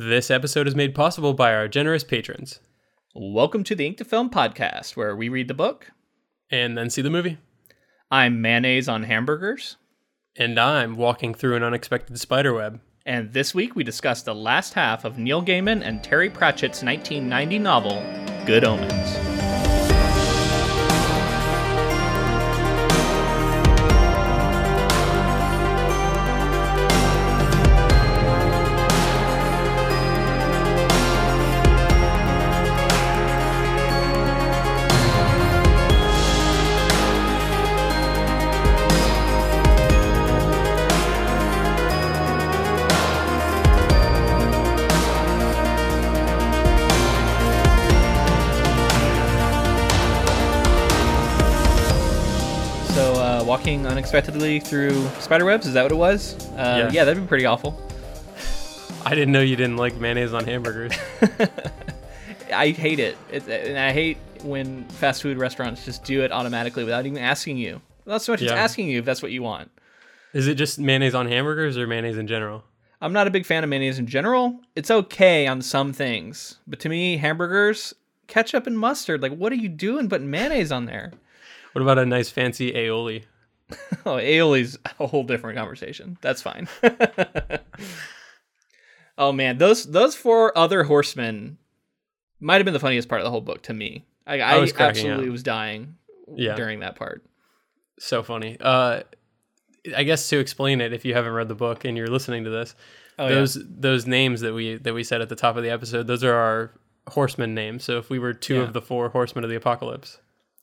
This episode is made possible by our generous patrons. Welcome to the Ink to Film podcast, where we read the book. And then see the movie. I'm mayonnaise on hamburgers, And I'm walking through an unexpected spiderweb. and this week we discuss the last half of Neil Gaiman and Terry Pratchett's 1990 novel, Good Omens. Unexpectedly through spiderwebs, is that what it was? Uh, Yeah. yeah, that'd be pretty awful. I didn't know you didn't like mayonnaise on hamburgers. I hate it. it. And I hate when fast food restaurants just do it automatically without even asking you. Not so much as asking you if that's what you want. is it just mayonnaise on hamburgers or mayonnaise in general? I'm not a big fan of mayonnaise in general. It's okay on some things, but to me, hamburgers, ketchup and mustard. Like, what are you doing putting mayonnaise on there? What about a nice fancy aioli? Oh, aioli's a whole different conversation. That's fine. oh man, those those four other horsemen might have been the funniest part of the whole book to me. I, I, was absolutely was dying Yeah. during that part. So funny. Uh, I guess to explain it, if you haven't read the book and you're listening to this, Oh, yeah. those those names that we that we said at the top of the episode, those are our horsemen names. So if we were two Yeah. of the four horsemen of the apocalypse,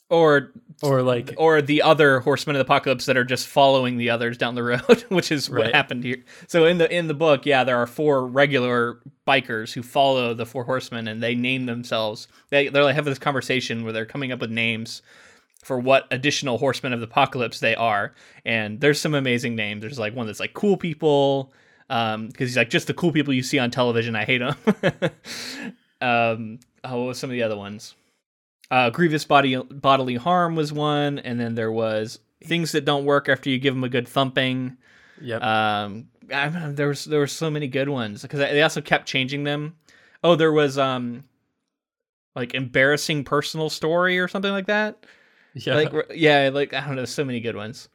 Or or like or the other horsemen of the apocalypse that are just following the others down the road, which is what Right. happened here. So in the in the book, yeah, there are four regular bikers who follow the four horsemen, and they name themselves. They they like have this conversation where they're coming up with names for what additional horsemen of the apocalypse they are. And there's some amazing names. There's like one that's like cool people, um, because he's like just the cool people you see on television. I hate them. um, oh, what was some of the other ones? Uh, grievous body bodily harm was one, and then there was things that don't work after you give them a good thumping. yep. Um, I, know, there was there were so many good ones because they also kept changing them. Oh, there was um, like embarrassing personal story or something like that. yeah. Like yeah, like I don't know, so many good ones.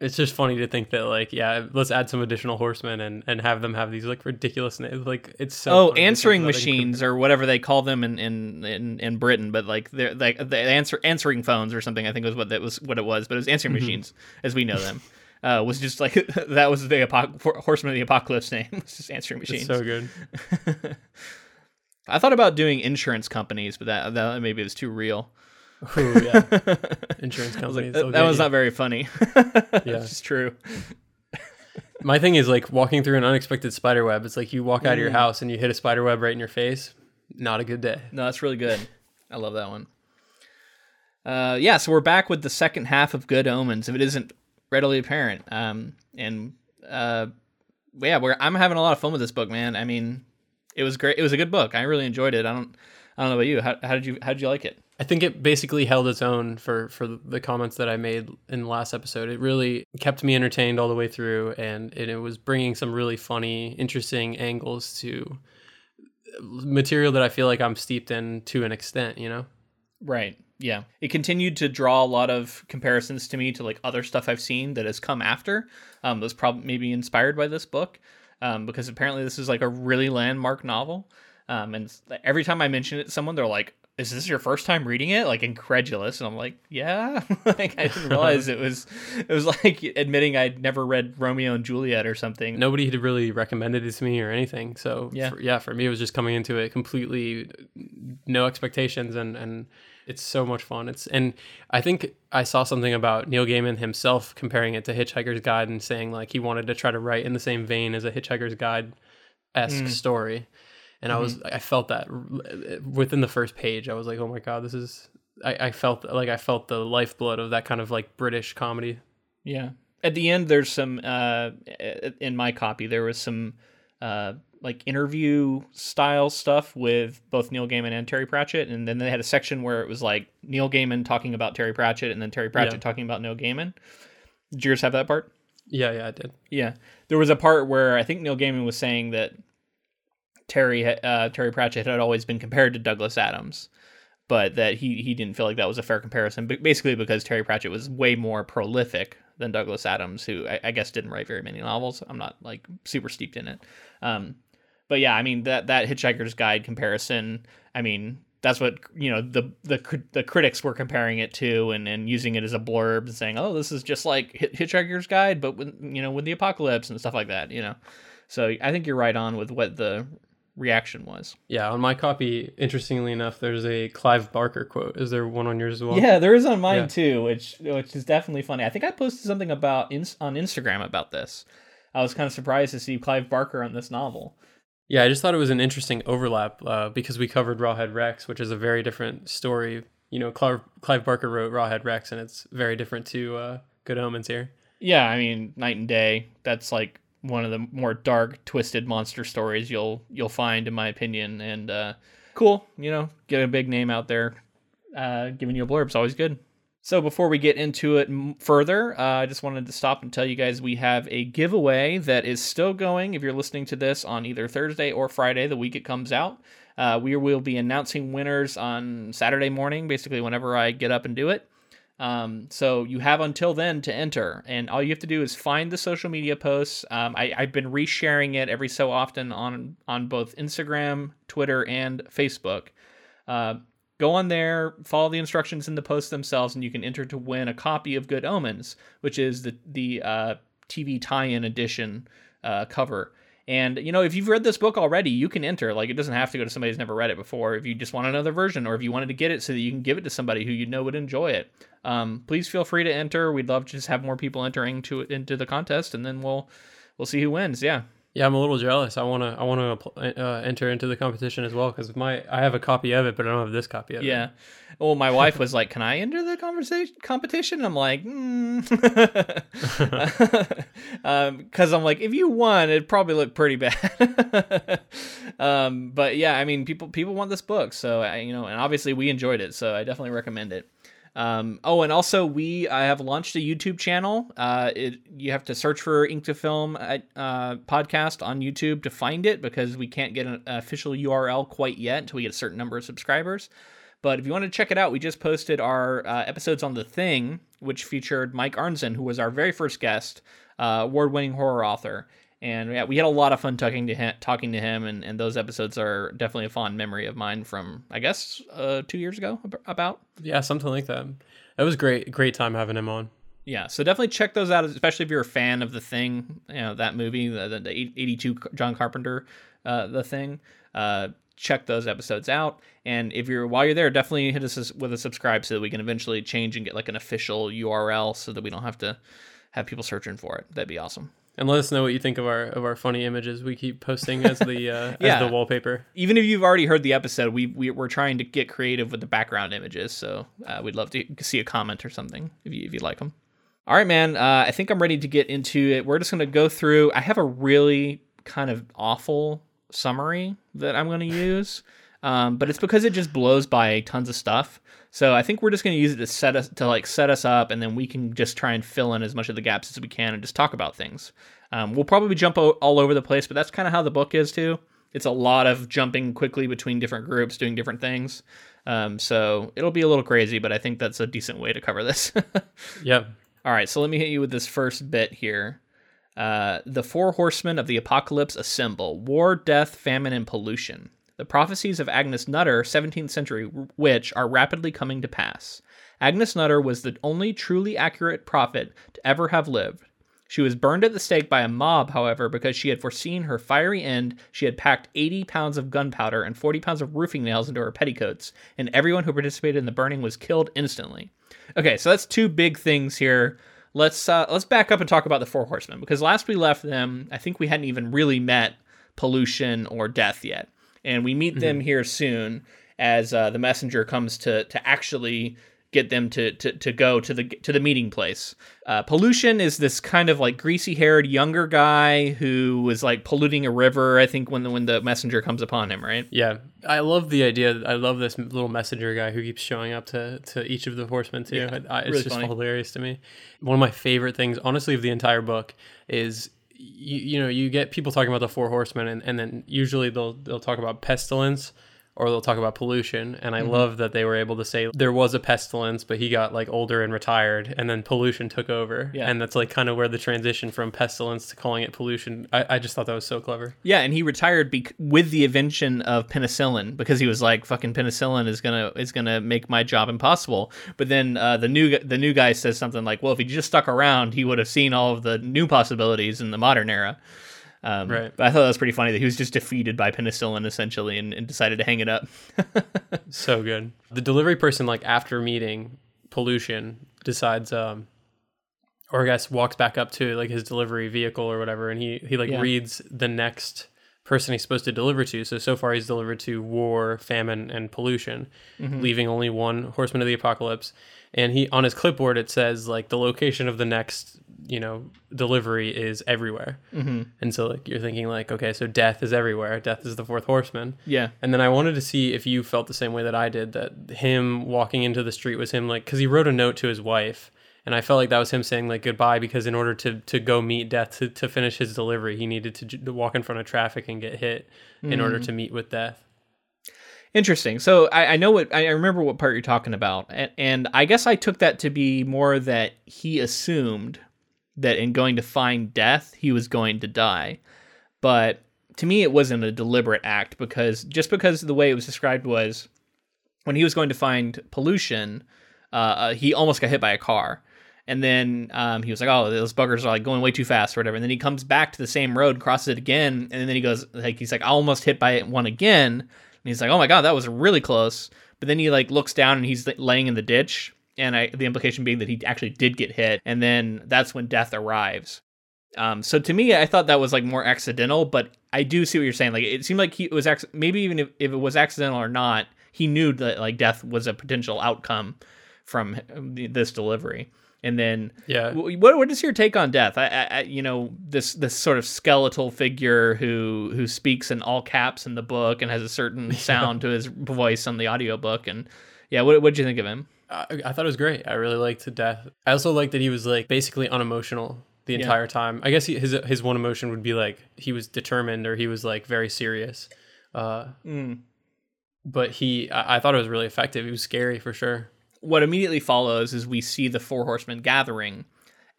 It's just funny to think that like yeah let's add some additional horsemen and and have them have these like ridiculous names like it's so oh, funny to think answering about it could- machines or whatever they call them in in in, in Britain, but like they're like the answer answering phones or something. I think was what that was what it was, but it was answering Mm-hmm. machines as we know them. Uh, was just like that was the apoc- horseman of the apocalypse name. It's just answering it's machines. so good I thought about doing insurance companies, but that that maybe was too real. Ooh, yeah insurance was like, companies that, that was you. not very funny. Yeah. it's true. my thing is like walking through an unexpected spider web it's like you walk out of your Mm. house and you hit a spider web right in your face not a good day No, that's really good. I love that one. Uh, yeah, so we're back with the second half of Good Omens, if it isn't readily apparent. Um, and uh, yeah, we're, I'm having a lot of fun with this book, man. I mean, it was great. It was a good book. I really enjoyed it. I don't, I don't know about you. How, how did you, how did you like it? I think it basically held its own for for the comments that I made in the last episode. It really kept me entertained all the way through, and, it was bringing some really funny, interesting angles to material that I feel like I'm steeped in to an extent. You know, Right. Yeah. It continued to draw a lot of comparisons to me to like other stuff I've seen that has come after. Um, was probably maybe inspired by this book. Um, because apparently this is like a really landmark novel. Um, and every time I mention it to someone, they're like, "Is this your first time reading it?" Like incredulous, and I'm like, "Yeah." like I didn't realize it was. It was like admitting I'd never read Romeo and Juliet or something. nobody had really recommended it to me or anything. So Yeah. for, yeah, for me, it was just coming into it completely no expectations, and and it's so much fun. It's and I think I saw something about Neil Gaiman himself comparing it to Hitchhiker's Guide and saying like he wanted to try to write in the same vein as a Hitchhiker's Guide esque Mm. story, and I was I felt that within the first page. I was like, oh my god, this is. I, I felt like I felt the lifeblood of that kind of like British comedy. Yeah. At the end, there's some uh, in my copy. There was some uh, like interview style stuff with both Neil Gaiman and Terry Pratchett, and then they had a section where it was like Neil Gaiman talking about Terry Pratchett, and then Terry Pratchett Yeah. talking about Neil Gaiman. Did yours have that part? Yeah, yeah, I did. Yeah, there was a part where I think Neil Gaiman was saying that Terry uh, Terry Pratchett had always been compared to Douglas Adams, but that he he didn't feel like that was a fair comparison. But Basically, because Terry Pratchett was way more prolific than Douglas Adams, who I, I guess didn't write very many novels. I'm not like super steeped in it. Um, but yeah, I mean that that Hitchhiker's Guide comparison. I mean that's what you know the the the critics were comparing it to and, and using it as a blurb and saying, oh, this is just like Hitchhiker's Guide, but with you know with the apocalypse and stuff like that. You know, so I think you're right on with what the reaction was. Yeah, on my copy, interestingly enough, there's a Clive Barker quote. Is there one on yours as well? Yeah, there is on mine yeah. too, which which is definitely funny. I think I posted something about in, on Instagram about this. I was kind of surprised to see Clive Barker on this novel. Yeah, I just thought it was an interesting overlap uh, because we covered Rawhead Rex, which is a very different story. You know, Clive, Clive Barker wrote Rawhead Rex, and it's very different to uh, Good Omens here. Yeah, I mean, night and day. That's like one of the more dark, twisted monster stories you'll you'll find, in my opinion. And uh, cool, you know, get a big name out there. Uh, giving you a blurb is always good. So before we get into it further, uh, I just wanted to stop and tell you guys we have a giveaway that is still going. If you're listening to this on either Thursday or Friday, the week it comes out, uh, we will be announcing winners on Saturday morning, basically whenever I get up and do it. Um, so you have until then to enter, and all you have to do is find the social media posts. Um, I, have been resharing it every so often on on both Instagram, Twitter, and Facebook. Uh, Go on there, follow the instructions in the posts themselves, and you can enter to win a copy of Good Omens, which is the the uh, TV tie-in edition uh, cover. And you know, if you've read this book already, you can enter. Like, it doesn't have to go to somebody who's never read it before. If you just want another version, or if you wanted to get it so that you can give it to somebody who you know would enjoy it, um, please feel free to enter. We'd love to just have more people entering to into the contest, and then we'll we'll see who wins. Yeah. Yeah, I'm a little jealous. I want to I want to uh, enter into the competition as well because my I have a copy of it, but I don't have this copy of yeah. it. Yeah. Well, my wife was like, "Can I enter the conversation competition?" I'm like, because mm. um, I'm like, if you won, it'd probably look pretty bad. um, but yeah, I mean, people people want this book, so I, you know, and obviously we enjoyed it, so I definitely recommend it. Um, oh, and also we I have launched a YouTube channel. Uh, it, you have to search for Ink to Film uh, podcast on YouTube to find it because we can't get an official URL quite yet until we get a certain number of subscribers. But if you want to check it out, we just posted our uh, episodes on The Thing, which featured Mike Arnzen, who was our very first guest, uh, award-winning horror author. And yeah, we had a lot of fun talking to him, talking to him, and, and those episodes are definitely a fond memory of mine from I guess uh, two years ago. About yeah, something like that. It was great, great time having him on. Yeah, so definitely check those out, especially if you're a fan of the Thing, you know that movie, the, the, the '82 John Carpenter, uh, the Thing. Uh, check those episodes out, and if you're while you're there, definitely hit us with a subscribe so that we can eventually change and get like an official URL so that we don't have to have people searching for it. That'd be awesome and let us know what you think of our of our funny images we keep posting as the uh, yeah. as the wallpaper. Even if you've already heard the episode, we, we we're trying to get creative with the background images, so uh, we'd love to see a comment or something if you if you like them. All right, man. Uh, I think I'm ready to get into it. We're just gonna go through. I have a really kind of awful summary that I'm gonna use, um, but it's because it just blows by tons of stuff. So I think we're just going to use it to set us to like set us up, and then we can just try and fill in as much of the gaps as we can and just talk about things. Um, we'll probably jump o- all over the place, but that's kind of how the book is too. It's a lot of jumping quickly between different groups, doing different things. Um, so it'll be a little crazy, but I think that's a decent way to cover this. yep. All right, so let me hit you with this first bit here. Uh, the four horsemen of the apocalypse assemble: war, death, famine, and pollution. The prophecies of Agnes Nutter, 17th century witch, are rapidly coming to pass. Agnes Nutter was the only truly accurate prophet to ever have lived. She was burned at the stake by a mob, however, because she had foreseen her fiery end. She had packed 80 pounds of gunpowder and 40 pounds of roofing nails into her petticoats, and everyone who participated in the burning was killed instantly. Okay, so that's two big things here. Let's uh, let's back up and talk about the four horsemen because last we left them, I think we hadn't even really met pollution or death yet and we meet mm-hmm. them here soon as uh, the messenger comes to to actually get them to, to, to go to the to the meeting place. Uh, pollution is this kind of like greasy haired younger guy who was like polluting a river. I think when the when the messenger comes upon him, right? Yeah, I love the idea. I love this little messenger guy who keeps showing up to to each of the horsemen too. Yeah, I, it's really just funny. hilarious to me. One of my favorite things, honestly, of the entire book is you, you know you get people talking about the four horsemen and, and then usually they'll they'll talk about pestilence or they'll talk about pollution and i Mhm. love that they were able to say there was a pestilence but he got like older and retired and then pollution took over Yeah. and that's like kind of where the transition from pestilence to calling it pollution i, I just thought that was so clever Yeah, and he retired bec- with the invention of penicillin because he was like, "Fucking penicillin is gonna is gonna make my job impossible." But then uh, the new the new guy says something like, "Well, if he just stuck around, he would have seen all of the new possibilities in the modern era." Um, Right. But I thought that was pretty funny that he was just defeated by penicillin essentially and, and decided to hang it up. so good the delivery person like after meeting pollution decides um or i guess walks back up to like his delivery vehicle or whatever and he he like Yeah. reads the next person he's supposed to deliver to so so far he's delivered to war famine and pollution Mm-hmm. leaving only one horseman of the apocalypse and he on his clipboard it says like the location of the next you know delivery is everywhere mm-hmm. and so like you're thinking like okay so death is everywhere death is the fourth horseman Yeah. and then I wanted to see if you felt the same way that I did that him walking into the street was him like cuz he wrote a note to his wife and I felt like that was him saying like goodbye because in order to to go meet death to, to finish his delivery he needed to, to walk in front of traffic and get hit in order to meet with death. Interesting. So I, I know what I I remember what part you're talking about, and, and I guess I took that to be more that he assumed that in going to find death, he was going to die. But to me, it wasn't a deliberate act because just because the way it was described was when he was going to find pollution, uh, uh, he almost got hit by a car. And then um, he was like, "Oh, those buggers are like going way too fast, or whatever." And then he comes back to the same road, crosses it again, and then he goes like, "He's like, I almost hit by one again." And he's like, "Oh my god, that was really close." But then he like looks down and he's laying in the ditch, and I, the implication being that he actually did get hit, and then that's when death arrives. Um, so to me, I thought that was like more accidental, but I do see what you're saying. Like it seemed like he was ac- maybe even if, if it was accidental or not, he knew that like death was a potential outcome from this delivery. And then Yeah. What what is your take on death? I, I, I you know this this sort of skeletal figure who who speaks in all caps in the book and has a certain sound to his voice on the audiobook and yeah, what what did you think of him? I, I thought it was great. I really liked the death. I also liked that he was like basically unemotional the Yeah. entire time. I guess he, his his one emotion would be like he was determined or he was like very serious. Uh, Mm. but he, I, I thought it was really effective. He was scary for sure. What immediately follows is we see the four horsemen gathering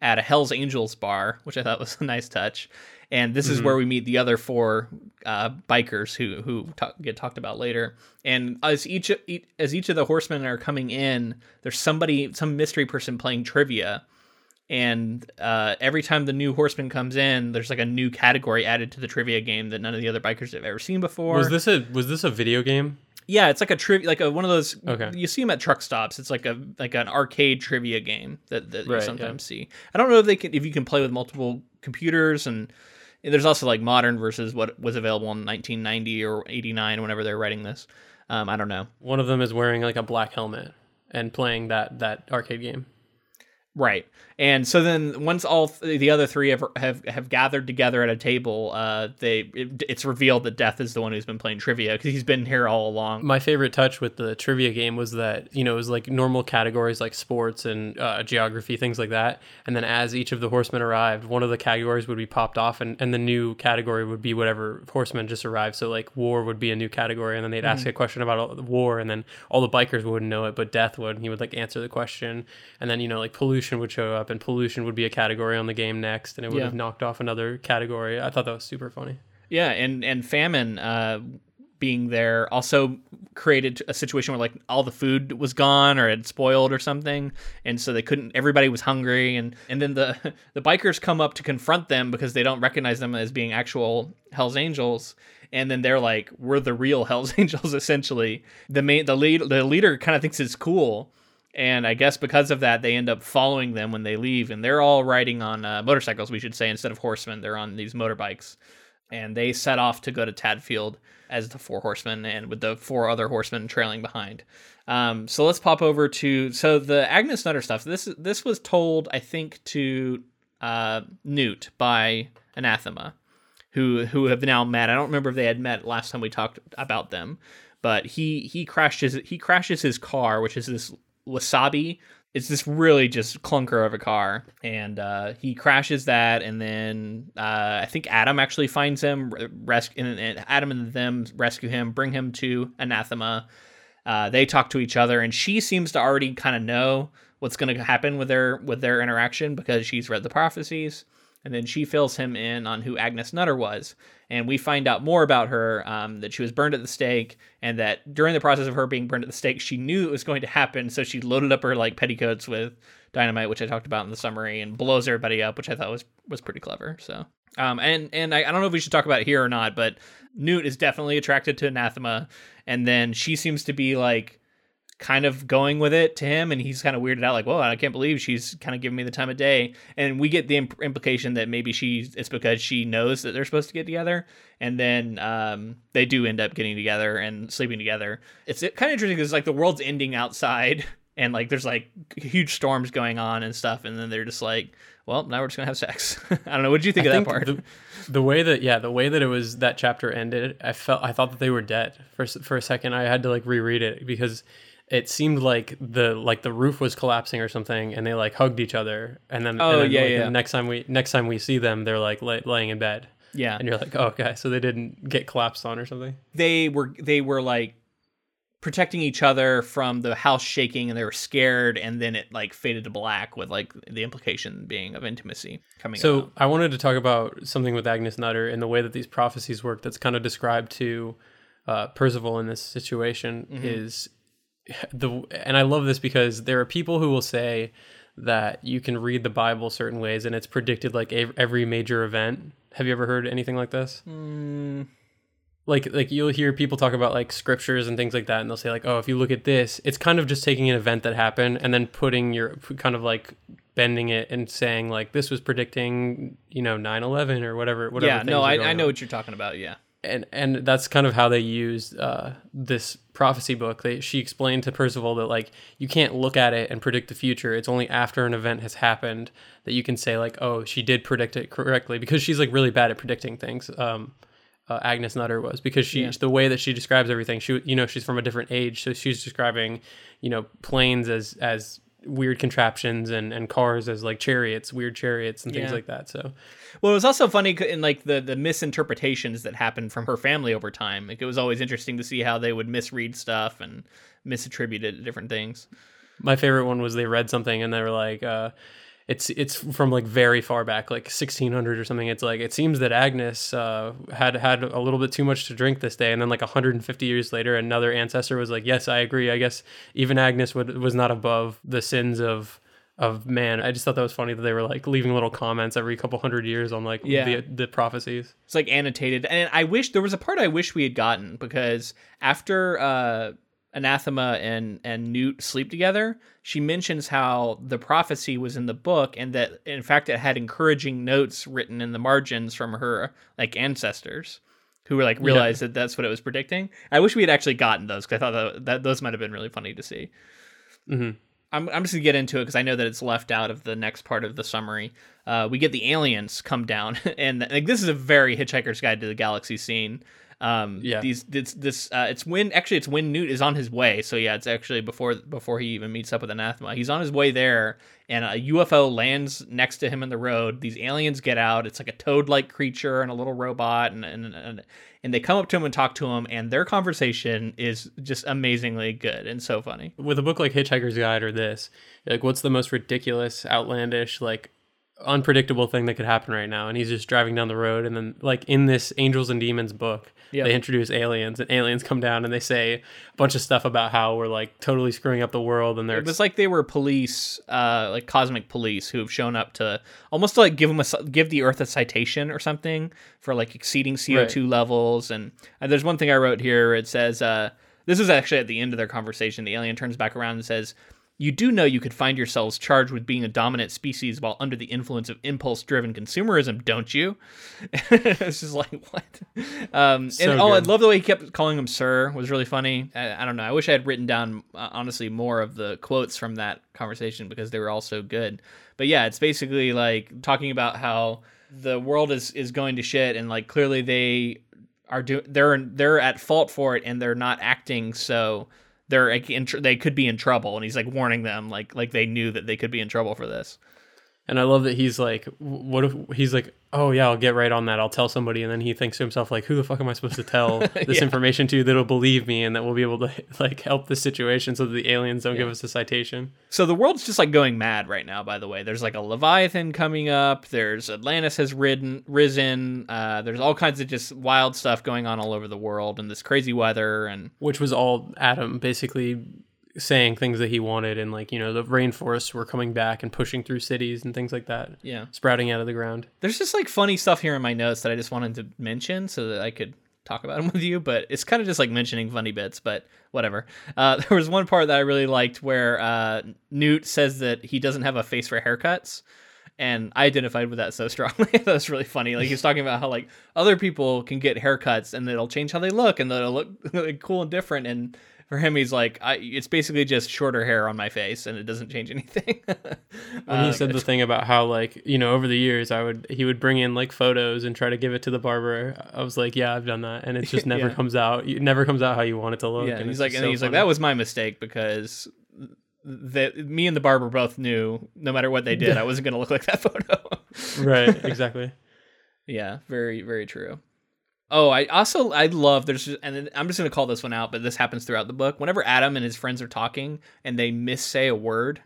at a Hell's Angels bar, which I thought was a nice touch. And this is Mhm. where we meet the other four uh, bikers who who talk, get talked about later. And as each, as each of the horsemen are coming in, there's somebody, some mystery person playing trivia. And uh, every time the new horseman comes in, there's like a new category added to the trivia game that none of the other bikers have ever seen before. Was this a was this a video game? Yeah, it's like a trivia, like a one of those. Okay. You see them at truck stops. It's like a like an arcade trivia game that, that you Right, sometimes see. I don't know if they can if you can play with multiple computers and. And there's also like modern versus what was available in 1990 or 89 whenever they're writing this. Um, I don't know. One of them is wearing like a black helmet and playing that that arcade game. Right. And so then once all th- the other three have have, have gathered together at a table, uh, they it, it's revealed that Death is the one who's been playing trivia because he's been here all along. My favorite touch with the trivia game was that you know it was like normal categories like sports and uh, geography things like that, and then as each of the horsemen arrived, one of the categories would be popped off, and, and the new category would be whatever horseman just arrived. So like war would be a new category, and then they'd ask a question about all- war, and then all the bikers wouldn't know it, but Death would, and he would like answer the question, and then you know like pollution would show up, and pollution would be a category on the game next, and it would Yeah. have knocked off another category. I thought that was super funny. Yeah, and and famine uh, being there also created a situation where like all the food was gone or had spoiled or something, and so they couldn't. Everybody was hungry, and and then the the bikers come up to confront them because they don't recognize them as being actual Hell's Angels. And then they're like, "We're the real Hell's Angels." Essentially, the main the lead the leader kind of thinks it's cool, and I guess because of that, they end up following them when they leave, and they're all riding on uh, motorcycles. We should say instead of horsemen, they're on these motorbikes, and they set off to go to Tadfield as the four horsemen, and with the four other horsemen trailing behind. Um, so let's pop over to so the Agnes Nutter stuff. This this was told, I think, to uh, Newt by Anathema, who who have now met. I don't remember if they had met last time we talked about them, but he he crashes he crashes his car, which is this wasabi. it's this really just clunker of a car, and uh, he crashes that, and then uh, I think Adam actually finds him, rescue, and, and Adam and them rescue him, bring him to Anathema. Uh, they talk to each other, and she seems to already kind of know what's going to happen with their with their interaction because she's read the prophecies and then she fills him in on who Agnes Nutter was. And we find out more about her um, that she was burned at the stake, and that during the process of her being burned at the stake, she knew it was going to happen. So she loaded up her like petticoats with dynamite, which I talked about in the summary, and blows everybody up, which I thought was was pretty clever. So, um, and and I, I don't know if we should talk about it here or not, but Newt is definitely attracted to Anathema, and then she seems to be like kind of going with it to him and he's kind of weirded out like whoa i can't believe she's kind of giving me the time of day. And we get the imp- implication that maybe she's it's because she knows that they're supposed to get together and then um, they do end up getting together and sleeping together. It's kind of interesting because like the world's ending outside and like there's like huge storms going on and stuff and then they're just like well now we're just gonna have sex. I don't know what did you think I of think that part? the, the, way that yeah the way that it was that chapter ended i felt i thought that they were dead. For, for a second i had to like reread it because it seemed like the like the roof was collapsing or something and they like hugged each other. And then oh and then, yeah like, yeah. the next time we next time we see them they're like lay, laying in bed. Yeah. And you're like oh, okay. So they didn't get collapsed on or something? They were they were like protecting each other from the house shaking and they were scared and then it like faded to black with like the implication being of intimacy coming so i wanted to talk about something with agnes nutter and the way that these prophecies work that's kind of described to uh, Pulsifer in this situation mm-hmm. is the and I love this because there are people who will say that you can read the Bible certain ways and it's predicted like every major event. Have you ever heard anything like this? Mm. Like like you'll hear people talk about like scriptures and things like that and they'll say like oh if you look at this it's kind of just taking an event that happened and then putting your kind of like bending it and saying like this was predicting you know 9/11 or whatever whatever Yeah, no, I, I know on. what you're talking about, yeah and and that's kind of how they used uh, this prophecy book. They, she explained to Pulsifer that like you can't look at it and predict the future. It's only after an event has happened that you can say like, oh, she did predict it correctly because she's like really bad at predicting things. Um, uh, Agnes Nutter was because she yeah. the way that she describes everything. She you know she's from a different age, so she's describing you know planes as as weird contraptions and and cars as like chariots, weird chariots and things yeah. like that. So well, it was also funny in like the the misinterpretations that happened from her family over time. Like it was always interesting to see how they would misread stuff and misattribute it to different things. My favorite one was they read something and they were like, uh, it's it's from like very far back, like 1600 or something. It's like it seems that Agnes uh, had had a little bit too much to drink this day, and then like 150 years later, another ancestor was like, "Yes, I agree. I guess even Agnes would, was not above the sins of of man. I just thought that was funny that they were like leaving little comments every couple hundred years on like yeah. the the prophecies. It's like annotated, and I wish there was a part I wish we had gotten because after uh, Anathema and and Newt sleep together, she mentions how the prophecy was in the book, and that in fact it had encouraging notes written in the margins from her like ancestors who were like realized yeah. that that's what it was predicting. I wish we had actually gotten those because I thought that, that those might have been really funny to see. Mm-hmm. I'm, I'm just gonna get into it because I know that it's left out of the next part of the summary. Uh, we get the aliens come down, and like this is a very Hitchhiker's Guide to the Galaxy scene. Um, yeah. These this this uh, it's when actually it's when Newt is on his way. So yeah, it's actually before before he even meets up with Anathema. He's on his way there, and a UFO lands next to him in the road. These aliens get out. It's like a toad-like creature and a little robot, and and and, and they come up to him and talk to him, and their conversation is just amazingly good and so funny. With a book like Hitchhiker's Guide or this, like what's the most ridiculous, outlandish, like unpredictable thing that could happen right now and he's just driving down the road and then like in this angels and demons book yep. they introduce aliens and aliens come down and they say a bunch of stuff about how we're like totally screwing up the world and they're it was like they were police uh like cosmic police who have shown up to almost to like give them a give the earth a citation or something for like exceeding co2 right. levels and, and there's one thing i wrote here it says uh this is actually at the end of their conversation the alien turns back around and says you do know you could find yourselves charged with being a dominant species while under the influence of impulse driven consumerism, don't you? it's just like, what? Um, so and oh, I love the way he kept calling him sir, was really funny. I, I don't know. I wish I had written down, uh, honestly, more of the quotes from that conversation because they were all so good. But yeah, it's basically like talking about how the world is, is going to shit and like clearly they are doing, they're, they're at fault for it and they're not acting so they're like, tr- they could be in trouble, and he's like warning them, like like they knew that they could be in trouble for this. And I love that he's like, what if he's like, oh yeah, I'll get right on that. I'll tell somebody, and then he thinks to himself like, who the fuck am I supposed to tell this Yeah. information to that'll believe me and that will be able to like help the situation so that the aliens don't give us a citation. So the world's just like going mad right now. By the way, there's like a Leviathan coming up. There's Atlantis has ridden, risen. Uh, there's all kinds of just wild stuff going on all over the world, and this crazy weather. And Which was all Adam basically saying things that he wanted, and like you know the rainforests were coming back and pushing through cities and things like that, yeah, sprouting out of the ground. there's just like funny stuff here in my notes that I just wanted to mention so that I could talk about them with you. But it's kind of just like mentioning funny bits, but whatever. Uh, there was one part that I really liked where uh, Newt says that he doesn't have a face for haircuts. And I identified with that so strongly. that was really funny. Like he's talking about how like other people can get haircuts and it'll change how they look and they'll look like, cool and different. And for him, he's like, I, it's basically just shorter hair on my face and it doesn't change anything. When he um, said the thing about how like you know over the years I would he would bring in like photos and try to give it to the barber. I was like, yeah, I've done that, and it just never Yeah. comes out. It never comes out how you want it to look. yeah, and he's like, and so he's like, that was my mistake because that me and the barber both knew no matter what they did, I wasn't gonna look like that photo. right, exactly. yeah, very very true. Oh, I also I love there's just, and then I'm just gonna call this one out, but this happens throughout the book. Whenever Adam and his friends are talking and they missay a word,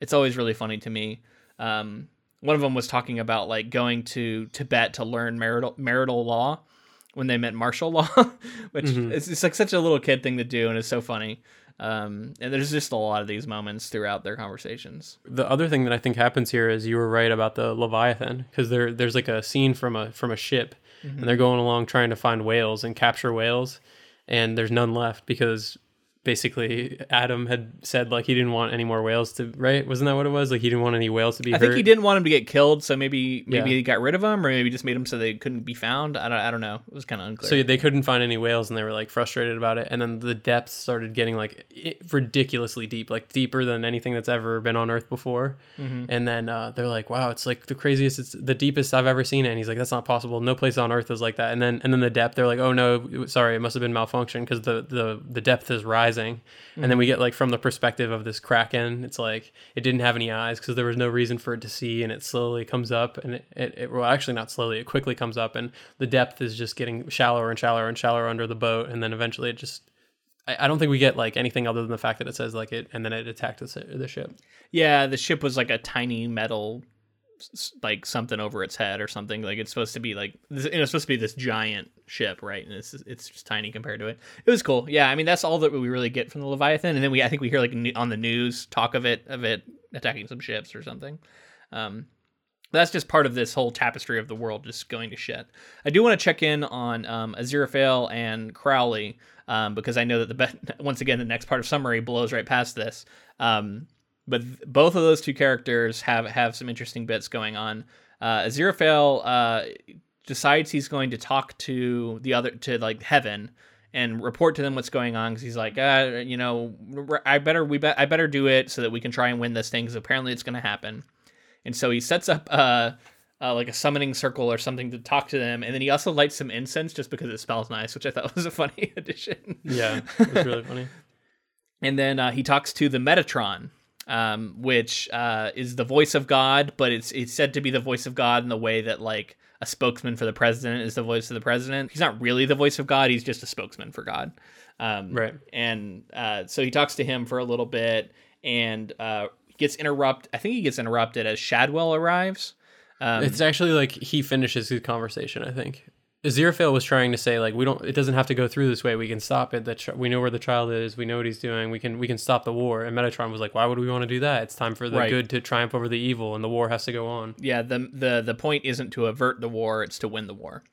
it's always really funny to me. Um, one of them was talking about like going to Tibet to learn marital marital law when they meant martial law, which Mhm. is it's like such a little kid thing to do, and it's so funny. Um, and there's just a lot of these moments throughout their conversations. The other thing that I think happens here is you were right about the Leviathan because there there's like a scene from a from a ship and they're going along trying to find whales and capture whales and there's none left because basically Adam had said like he didn't want any more whales to right wasn't that what it was like he didn't want any whales to be I hurt think he didn't want him to get killed, so maybe maybe Yeah. he got rid of them, or maybe just made them so they couldn't be found. I don't I don't know. It was kind of unclear. so they couldn't find any whales and they were like frustrated about it and then the depths started getting like ridiculously deep like deeper than anything that's ever been on earth before Mm-hmm. and then uh, they're like wow it's like the craziest it's the deepest i've ever seen it and he's like that's not possible no place on earth is like that and then and then the depth they're like oh no sorry it must have been malfunction because the, the the depth is rising and then mm-hmm. we get like from the perspective of this kraken it's like it didn't have any eyes because there was no reason for it to see and it slowly comes up and it, it, it well actually not slowly it quickly comes up and the depth is just getting shallower and shallower and shallower under the boat and then eventually it just I, don't think we get like anything other than the fact that it says like it and then it attacked the, the ship. Yeah, the ship was like a tiny metal, like something over its head or something. Like it's supposed to be like you know, it's supposed to be this giant ship, right? And it's it's just tiny compared to it. It was cool. Yeah, I mean that's all that we really get from the Leviathan, and then we I think we hear like on the news talk of it of it attacking some ships or something. Um, that's just part of this whole tapestry of the world just going to shit. I do want to check in on um, Aziraphale and Crowley um, because I know that the once again the next part of summary blows right past this. Um, but th- both of those two characters have have some interesting bits going on. Uh, Aziraphale uh, decides he's going to talk to the other to like heaven and report to them what's going on because he's like, uh, you know, I better we bet I better do it so that we can try and win this thing. Because apparently it's going to happen. And so he sets up uh, uh, like a summoning circle or something to talk to them, and then he also lights some incense just because it smells nice, which I thought was a funny addition. yeah it was really funny And then uh, he talks to the Metatron, um, which uh, is the voice of God, but it's it's said to be the voice of God in the way that like a spokesman for the president is the voice of the president. He's not really the voice of God; he's just a spokesman for God. Um, right and uh, so he talks to him for a little bit and uh, gets interrupt. I think he gets interrupted as Shadwell arrives. Um, it's actually like he finishes his conversation i think Aziraphale was trying to say like we don't it doesn't have to go through this way. We can stop it. That we know where the child is. We know what he's doing. We can we can stop the war. And Metatron was like why would we want to do that? It's time for the Right. good to triumph over the evil and the war has to go on. Yeah, the the the point isn't to avert the war; it's to win the war.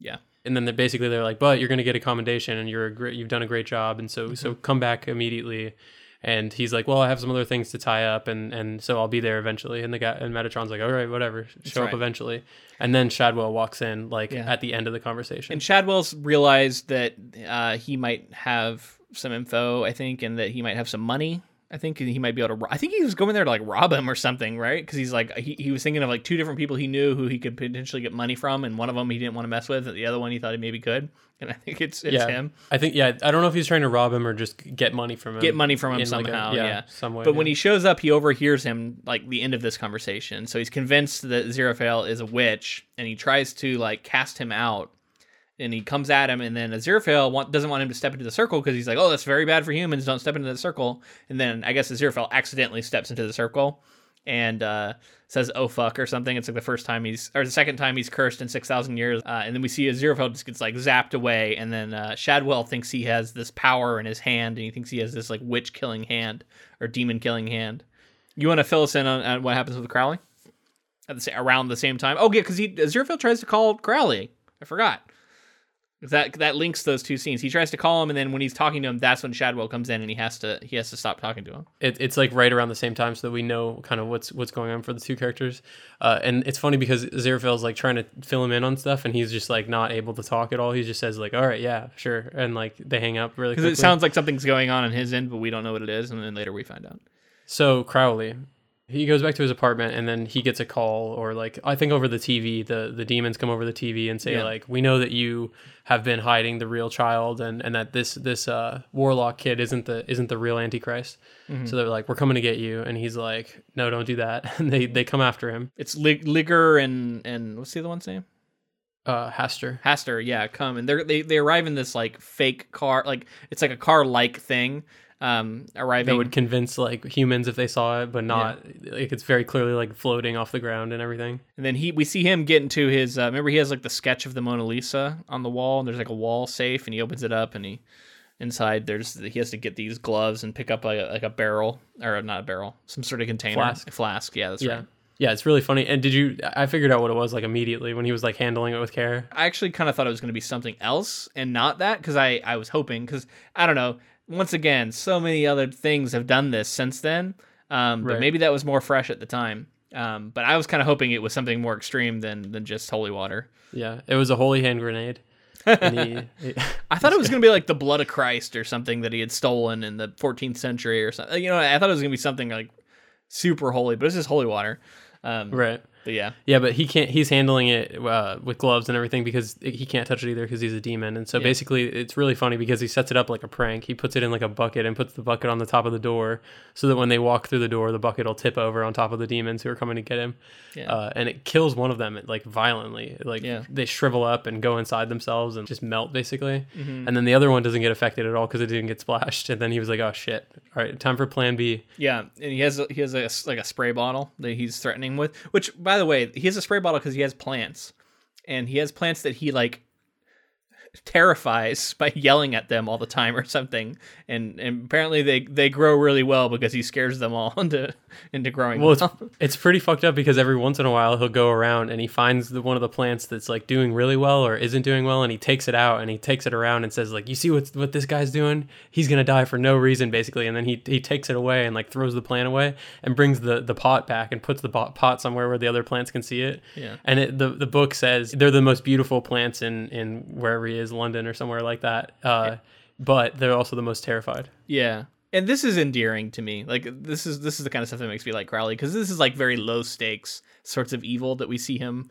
Yeah, and then they basically they're like but you're going to get a commendation and you're a great you've done a great job and so mm-hmm. so come back immediately and he's like well i have some other things to tie up and and so i'll be there eventually and the guy and metatron's like all right whatever show right. up eventually and then shadwell walks in like Yeah. at the end of the conversation and Shadwell's realized that uh, he might have some info, I think, and that he might have some money I think he might be able to. I think he was going there to like rob him or something, right? Because he's like he, he was thinking of like two different people he knew who he could potentially get money from, and one of them he didn't want to mess with, and the other one he thought he maybe could. And I think it's it's yeah, him. I think yeah. I don't know if he's trying to rob him or just get money from him. Get money from him in, like, a- somehow, yeah. some way. But when he shows up, he overhears him like the end of this conversation. So he's convinced that Aziraphale is a witch, and he tries to like cast him out. And he comes at him, and then Aziraphale want, doesn't want him to step into the circle because he's like, "Oh, that's very bad for humans. Don't step into the circle." And then I guess Aziraphale accidentally steps into the circle and uh, says "oh fuck" or something. It's like the first time he's, or the second time he's cursed in six thousand years. Uh, and then we see Aziraphale just gets like zapped away, and then uh, Shadwell thinks he has this power in his hand, and he thinks he has this like witch killing hand or demon killing hand. You want to fill us in on, on what happens with Crowley at the around the same time? Oh yeah, because he Aziraphale tries to call Crowley. I forgot. That that links those two scenes. He tries to call him, and then when he's talking to him, that's when Shadwell comes in, and he has to he has to stop talking to him. it, it's like right around the same time, so that we know kind of what's what's going on for the two characters. Uh, and it's funny because Aziraphale's like trying to fill him in on stuff, and he's just like not able to talk at all. He just says like, "All right, yeah, sure," and like they hang up really Because it sounds like something's going on in his end, but we don't know what it is, and then later we find out. So Crowley, he goes back to his apartment and then he gets a call or like I think over the TV, the the demons come over the TV and say Yeah. like, "We know that you have been hiding the real child and and that this this uh warlock kid isn't the isn't the real antichrist." Mm-hmm. So they're like, "We're coming to get you." And he's like, "No, don't do that." And they they come after him. It's Lig- Ligur and and what's the other one's name? Uh Hastur. Hastur, yeah, come and they're they they arrive in this like fake car, like it's like a car like thing, um, arriving. That would convince like humans if they saw it, but not like it's very clearly like floating off the ground and everything. and then he we see him get into his. Uh, remember, he has like the sketch of the Mona Lisa on the wall, and there's like a wall safe, and he opens it up, and he inside there's he has to get these gloves and pick up like a, like a barrel or not a barrel, some sort of container, Flask. flask. Yeah, that's Yeah. right. Yeah, it's really funny. And did you I figured out what it was like immediately when he was like handling it with care. I actually kind of thought it was going to be something else and not that because I, I was hoping because I don't know. Once again, so many other things have done this since then, um, but maybe that was more fresh at the time. Um, but I was kind of hoping it was something more extreme than than just holy water. Yeah, it was a holy hand grenade. He, he- I thought it was going to be like the blood of Christ or something that he had stolen in the 14th century or something. You know, I thought it was going to be something like super holy, but it's just holy water. Um, right. But yeah, Yeah, but he can't. He's handling it uh, with gloves and everything because it- he can't touch it either because he's a demon. And so Yeah. basically, it's really funny because he sets it up like a prank. He puts it in like a bucket and puts the bucket on the top of the door so that when they walk through the door, the bucket will tip over on top of the demons who are coming to get him. Yeah. Uh, and it kills one of them like violently. Like Yeah. they shrivel up and go inside themselves and just melt basically. Mm-hmm. And then the other one doesn't get affected at all because it didn't get splashed. And then he was like, "Oh shit! All right, time for Plan B." Yeah, and he has a, he has a, like a spray bottle that he's threatening with. Which, by the way, he has a spray bottle because he has plants, and he has plants that he like terrifies by yelling at them all the time or something. And, and apparently they they grow really well because he scares them all into into growing Well, well. it's, it's pretty fucked up because every once in a while he'll go around and he finds the, one of the plants that's like doing really well or isn't doing well, and he takes it out and he takes it around and says like, "You see what what this guy's doing? He's gonna die for no reason, basically." And then he he takes it away and like throws the plant away and brings the the pot back and puts the pot pot somewhere where the other plants can see it. Yeah. And it, the the book says they're the most beautiful plants in in wherever he is, London or somewhere like that. Uh, But they're also the most terrified. Yeah. And this is endearing to me. Like this is this is the kind of stuff that makes me like Crowley because this is like very low stakes sorts of evil that we see him,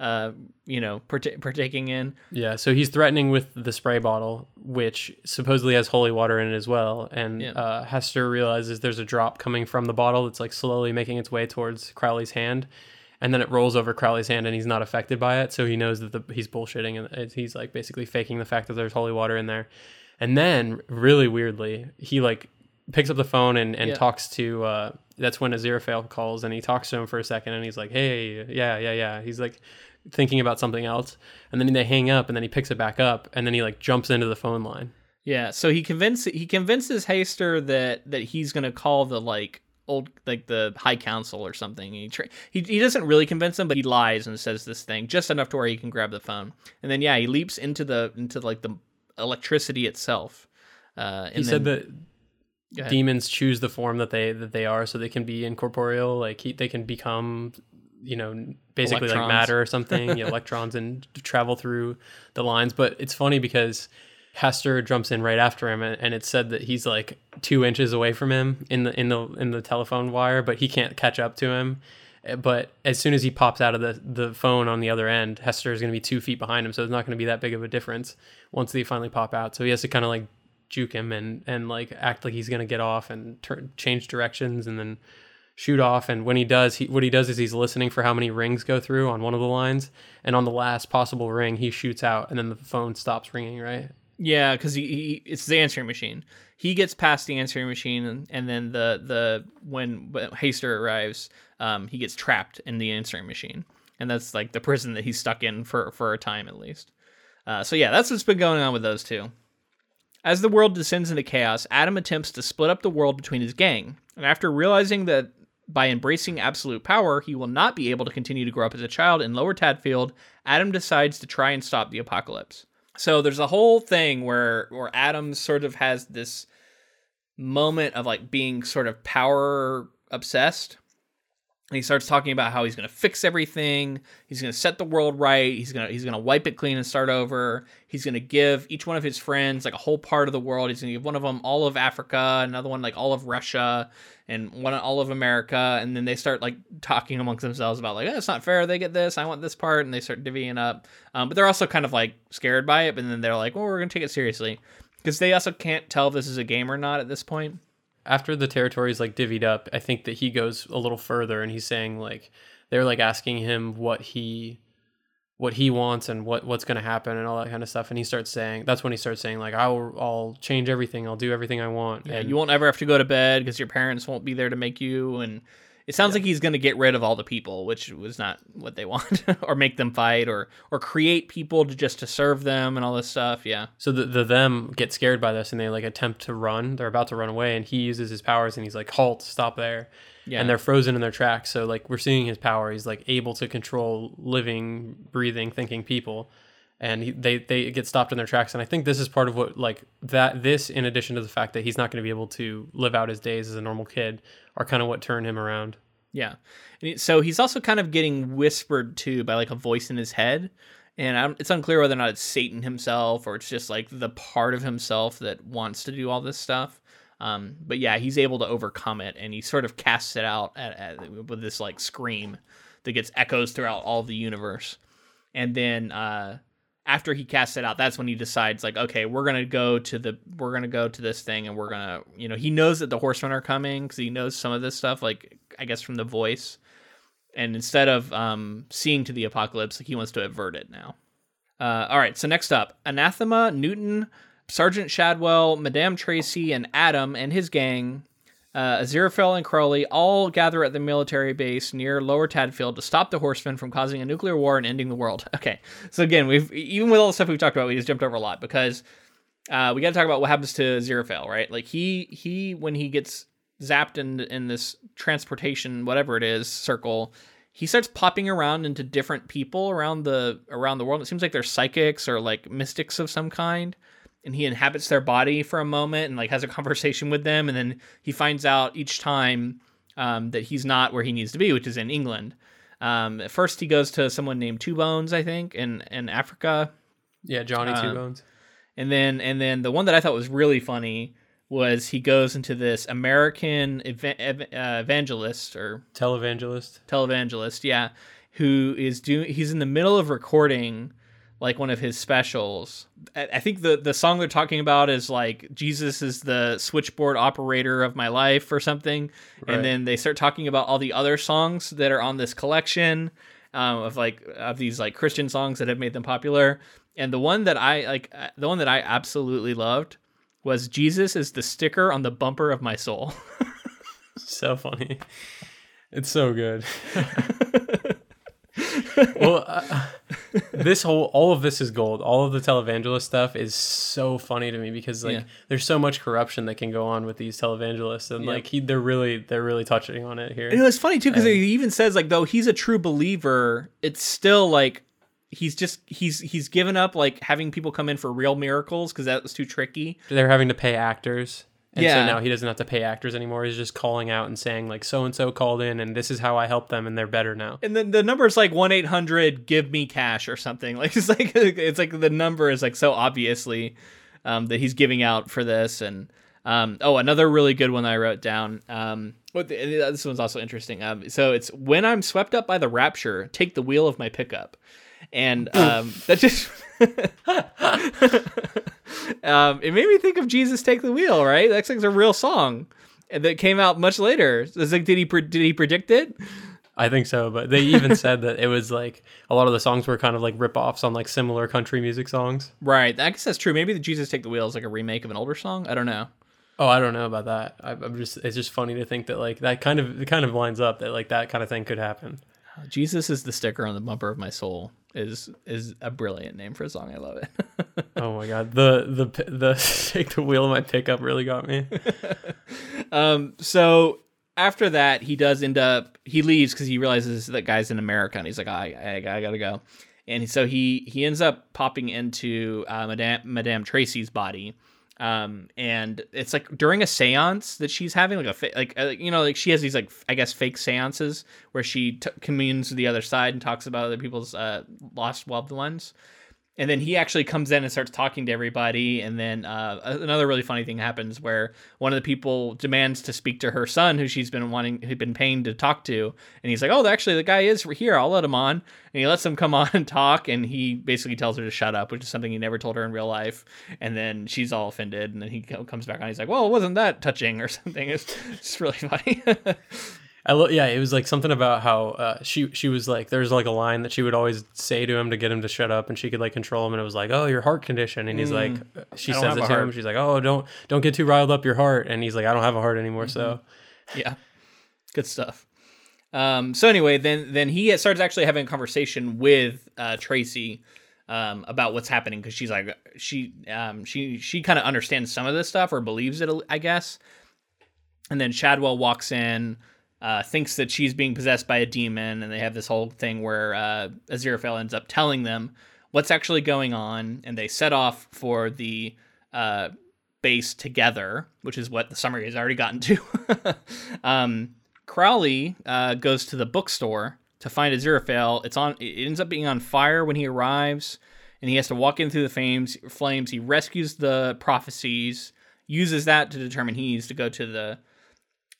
uh, you know, parta- partaking in. Yeah, so he's threatening with the spray bottle, which supposedly has holy water in it as well. And Yeah. uh, Hastur realizes there's a drop coming from the bottle that's like slowly making its way towards Crowley's hand. And then it rolls over Crowley's hand and he's not affected by it. So he knows that the, he's bullshitting and it- he's like basically faking the fact that there's holy water in there. And then, really weirdly, he like picks up the phone and, and Yeah. talks to. Uh, that's when Aziraphale calls and he talks to him for a second and he's like, "Hey, yeah, yeah, yeah." He's like thinking about something else, and then they hang up and then he picks it back up and then he like jumps into the phone line. Yeah, so he convinces he convinces Hastur that that he's gonna call the like old like the High Council or something. He tra- he he doesn't really convince him, but he lies and says this thing just enough to where he can grab the phone. And then yeah, he leaps into the into like the electricity itself. Uh, and He said that demons choose the form that they that they are, so they can be incorporeal. Like he, they can become, you know, basically Electrons. like matter or something, yeah, electrons, and travel through the lines. But it's funny because Hastur jumps in right after him, and, and it's said that he's like two inches away from him in the in the in the telephone wire, but he can't catch up to him. Uh, But as soon as he pops out of the, the phone on the other end, Hastur is going to be two feet behind him, so it's not going to be that big of a difference once they finally pop out. So he has to kind of like juke him and and like act like he's going to get off and turn change directions and then shoot off. And when he does, he what he does is he's listening for how many rings go through on one of the lines, and on the last possible ring, he shoots out, and then the phone stops ringing. Right. Yeah, because he, he it's the answering machine. He gets past the answering machine, and, and then the the when, Hastur arrives, um, he gets trapped in the answering machine, and that's like the prison that he's stuck in for for a time at least. Uh, so yeah, that's what's been going on with those two. As the world descends into chaos, Adam attempts to split up the world between his gang, and after realizing that by embracing absolute power, he will not be able to continue to grow up as a child in Lower Tadfield, Adam decides to try and stop the apocalypse. So there's a whole thing where where Adam sort of has this moment of like being sort of power obsessed. And he starts talking about how he's going to fix everything. He's going to set the world right. He's going to he's going to wipe it clean and start over. He's going to give each one of his friends like a whole part of the world. He's going to give one of them all of Africa, another one like all of Russia, and one all of America. And then they start like talking amongst themselves about like, oh, it's not fair. They get this. I want this part, and they start divvying up. Um, but they're also kind of like scared by it. But then they're like, well, we're going to take it seriously because they also can't tell if this is a game or not at this point. After the territory is like divvied up, I think that he goes a little further and he's saying like they're like asking him what he what he wants and what what's going to happen and all that kind of stuff and he starts saying that's when he starts saying like I'll I'll change everything. I'll do everything I want. Yeah, and you won't ever have to go to bed because your parents won't be there to make you. And it sounds like he's going to get rid of all the people, which was not what they want, or make them fight, or or create people to just to serve them and all this stuff. Yeah, so the, the them get scared by this and they like attempt to run. They're about to run away and he uses his powers and he's like halt, stop there. yeah, and they're frozen in their tracks. So like we're seeing his power. He's like able to control living, breathing, thinking people, and he, they they get stopped in their tracks. And I think this is part of what like that. This, in addition to the fact that he's not going to be able to live out his days as a normal kid, are kind of what turn him around. yeah. So he's also kind of getting whispered to by like a voice in his head. And it's unclear whether or not it's Satan himself or it's just like the part of himself that wants to do all this stuff. Um, but yeah, he's able to overcome it, and he sort of casts it out at, at, with this like scream that gets echoes throughout all the universe. And then uh, after he casts it out, that's when he decides like, okay, we're gonna go to the we're gonna go to this thing, and we're gonna you know he knows that the horsemen are coming because he knows some of this stuff, like I guess from the voice. And instead of um, seeing to the apocalypse, like he wants to avert it now. Uh, all right, so next up, Anathema, Newton, Sergeant Shadwell, Madame Tracy, and Adam and his gang, uh, Aziraphale and Crowley, all gather at the military base near Lower Tadfield to stop the Horsemen from causing a nuclear war and ending the world. Okay, so again, we've even with all the stuff we've talked about, we just jumped over a lot because uh, we got to talk about what happens to Aziraphale, right? Like he he when he gets zapped in in this transportation whatever it is circle he starts popping around into different people around the around the world it seems like they're psychics or like mystics of some kind and he inhabits their body for a moment and like has a conversation with them and then he finds out each time um, that he's not where he needs to be which is in england um, at first he goes to someone named two bones i think in in africa Yeah, Johnny Uh, Two Bones. and then and then the one that I thought was really funny was he goes into this American eva- ev- uh, evangelist or Televangelist. televangelist, yeah, who is doing. He's in the middle of recording like one of his specials. I think the the song they're talking about is like Jesus is the switchboard operator of my life or something, Right. and then they start talking about all the other songs that are on this collection um, of like of these like Christian songs that have made them popular. And the one that I like, uh, the one that I absolutely loved was Jesus is the sticker on the bumper of my soul. So funny. It's so good. well, uh, this whole all of this is gold. All of the televangelist stuff is so funny to me because like Yeah. there's so much corruption that can go on with these televangelists, and Yep. like he, they're really they're really touching on it here. And it was funny too because he even says like though he's a true believer, it's still like he's just he's he's given up like having people come in for real miracles because that was too tricky. They're having to pay actors. And Yeah. so now he doesn't have to pay actors anymore. He's just calling out and saying like so and so called in and this is how I help them and they're better now. And then the number is like one eight hundred give me cash or something. Like it's like it's like the number is like so obviously um, that he's giving out for this and. Um, oh, another really good one I wrote down. Um, this one's also interesting. Um, so it's when I'm swept up by the rapture, take the wheel of my pickup, and um, that just um, it made me think of Jesus Take the Wheel. Right, that's like a real song, that came out much later. It's like, did he pre- did he predict it? I think so, but they even said that it was like a lot of the songs were kind of like rip-offs on like similar country music songs. Right, I guess that's true. Maybe the Jesus Take the Wheel is like a remake of an older song. I don't know. Oh, I don't know about that. I, I'm just it's just funny to think that like that kind of it kind of lines up that like that kind of thing could happen. Jesus is the sticker on the bumper of my soul is is a brilliant name for a song. I love it. oh my god, the the the shake the wheel of my pickup really got me. um, so after that, he does end up he leaves because he realizes that guy's in America and he's like, I, I, I gotta go, and so he he ends up popping into uh, Madame Madame Tracy's body. Um, and it's like during a séance that she's having, like a fa- like uh, you know, like she has these like I guess fake séances where she t- communes with the other side and talks about other people's uh, lost loved ones and then he actually comes in and starts talking to everybody. And then uh, another really funny thing happens where one of the people demands to speak to her son who she's been wanting who'd been paying to talk to. And he's like oh actually the guy is here. I'll let him on. And he lets him come on and talk. And he basically tells her to shut up which is something he never told her in real life. And then she's all offended. And then he comes back on. He's like well it wasn't that touching or something. It's just really funny I lo- yeah, it was like something about how uh, she she was like there's like a line that she would always say to him to get him to shut up, and she could like control him, and it was like, oh, your heart condition, and he's like, she I says it to him, she's like, oh, don't don't get too riled up your heart, and he's like, I don't have a heart anymore, so. Yeah. Good stuff. Um so anyway then then he starts actually having a conversation with uh tracy um about what's happening because she's like she um she she kind of understands some of this stuff or believes it i guess. And then shadwell walks in uh, thinks that she's being possessed by a demon, and they have this whole thing where uh, Aziraphale ends up telling them what's actually going on, and they set off for the uh, base together, which is what the summary has already gotten to. um, Crowley uh, goes to the bookstore to find Aziraphale. It's on. It ends up being on fire when he arrives, and he has to walk in through the flames. Flames. He rescues the prophecies, uses that to determine he needs to go to the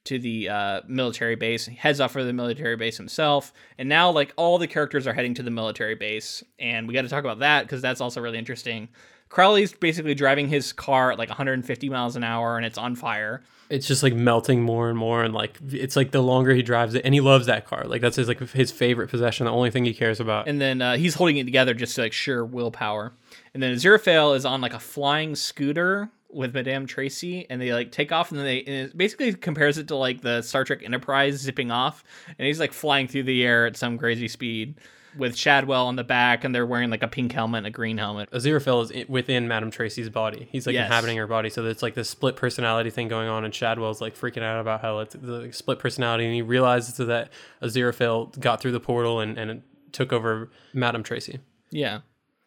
to the uh, military base. He heads off for the military base himself, and now like all the characters are heading to the military base, and we got to talk about that because that's also really interesting. Crowley's basically driving his car at like 150 miles an hour, and it's on fire. it's just like melting more and more, and like it's like the longer he drives it, and he loves that car, like that's his like his favorite possession, the only thing he cares about. And then uh, he's holding it together just to like sheer willpower. And then Aziraphale is on like a flying scooter with Madame Tracy, and they like take off, and then they and it basically compares it to like the Star Trek Enterprise zipping off, and he's like flying through the air at some crazy speed with Shadwell on the back, and they're wearing like a pink helmet and a green helmet. Aziraphale is within Madame Tracy's body. He's like Yes. inhabiting her body, so it's like this split personality thing going on, and Shadwell's like freaking out about how it's the split personality, and he realizes that Aziraphale got through the portal and and took over Madame Tracy. Yeah.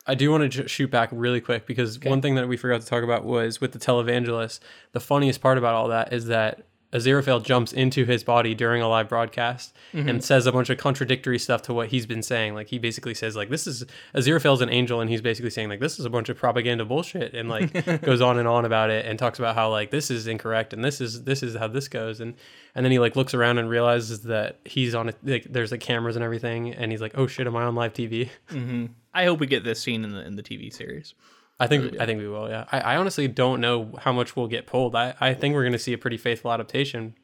I do want to j- shoot back really quick because one thing that we forgot to talk about was with the televangelist. The funniest part about all that is that Aziraphale jumps into his body during a live broadcast mm-hmm. and says a bunch of contradictory stuff to what he's been saying. Like he basically says like this is Aziraphale's an angel and he's basically saying like this is a bunch of propaganda bullshit and like goes on and on about it and talks about how like this is incorrect and this is this is how this goes and and then he like looks around and realizes that he's on a, like there's like cameras and everything and he's like oh shit am I on live TV? Mm-hmm. I hope we get this scene in the in the TV series. I think I think we will. Yeah, I, I honestly don't know how much we'll get pulled. I, I think we're going to see a pretty faithful adaptation.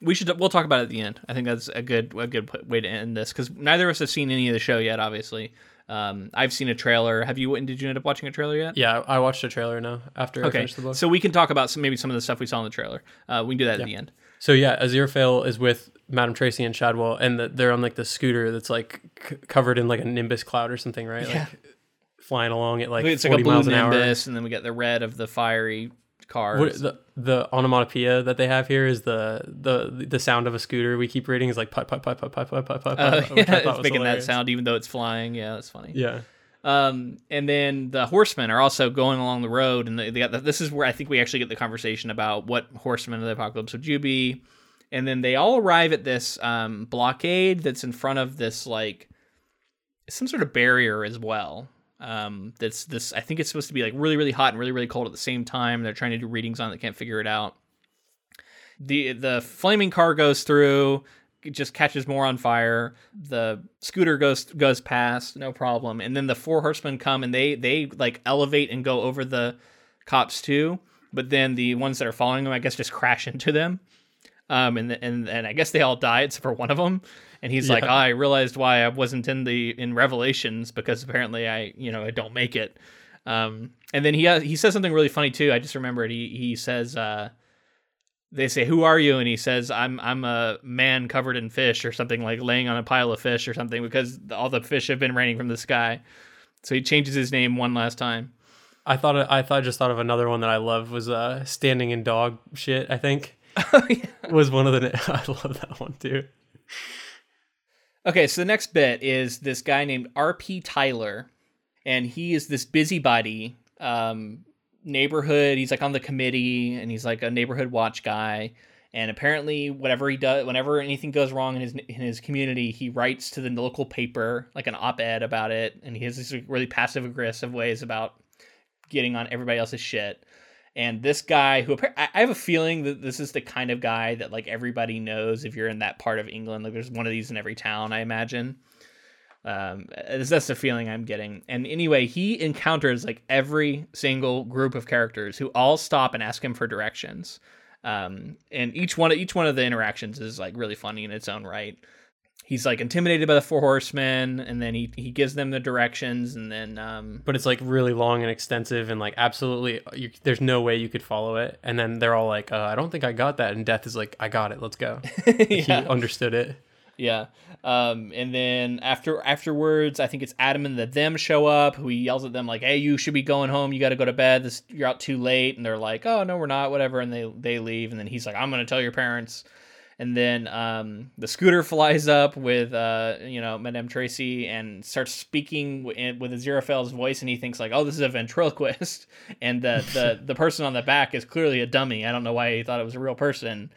We should we'll talk about it at the end. I think that's a good a good way to end this because neither of us have seen any of the show yet. Obviously, um, I've seen a trailer. Have you? Did you end up watching a trailer yet? Yeah, I watched a trailer now after I Okay, finished the book. So, we can talk about some maybe some of the stuff we saw in the trailer. Uh, we can do that at the end. So yeah, Aziraphale is with Madame Tracy and Shadwell, and the, they're on like the scooter that's like c- covered in like a nimbus cloud or something, right? Yeah. Like flying along at like It's like forty a blue miles an hour. and then we get the red of the fiery cars. What, the the onomatopoeia that they have here is the the the sound of a scooter. We keep reading is like putt putt putt putt putt putt putt putt. Uh, putt, yeah, it's was making that sound even though it's flying. Yeah, that's funny. Yeah. Um, and then the horsemen are also going along the road, and they, they got the, this is where I think we actually get the conversation about what horsemen of the apocalypse would you be. And then they all arrive at this um, blockade that's in front of this like some sort of barrier as well. Um, that's this. I think it's supposed to be like really, really hot and really, really cold at the same time. They're trying to do readings on it. They can't figure it out. The the flaming car goes through. It just catches more on fire. The scooter goes goes past, no problem. And then the four horsemen come and they they like elevate and go over the cops too. But then the ones that are following them, I guess, just crash into them. Um, and and and I guess they all die except for one of them. And he's yeah. like, oh, I realized why I wasn't in the in Revelations because apparently I you know I don't make it. Um, and then he has, he says something really funny too. I just remembered. He he says, uh, they say, "Who are you?" And he says, "I'm I'm a man covered in fish or something like laying on a pile of fish or something because all the fish have been raining from the sky." So he changes his name one last time. I thought I thought I just thought of another one that I love was uh standing in dog shit. I think yeah. was one of the. I love that one too. Okay, so the next bit is this guy named R.P. Tyler, and he is this busybody um, neighborhood. He's like on the committee, and he's like a neighborhood watch guy. And apparently, whatever he does, whenever anything goes wrong in his in his community, he writes to the local paper like an op-ed about it, and he has these really passive aggressive ways about getting on everybody else's shit. And this guy, who I have a feeling that this is the kind of guy that like everybody knows if you're in that part of England. Like there's one of these in every town, I imagine. Um, that's the feeling I'm getting. And anyway, he encounters like every single group of characters who all stop and ask him for directions. Um, and each one, each one of the interactions is like really funny in its own right he's like intimidated by the four horsemen and then he, he gives them the directions and then um but it's like really long and extensive and like absolutely you, there's no way you could follow it. And then they're all like uh, i don't think i got that. And death is like i got it. Let's go. Yeah. he understood it. Yeah. Um and then after afterwards i think it's adam and the them show up who he yells at them like hey you should be going home. You got to go to bed. This you're out too late. And they're like oh no we're not. Whatever. And they they leave. And then he's like i'm gonna tell your parents and then um, the scooter flies up with uh, you know Madame Tracy and starts speaking w- with Aziraphale's voice, and he thinks like, "Oh, this is a ventriloquist," and the the the person on the back is clearly a dummy. I don't know why he thought it was a real person.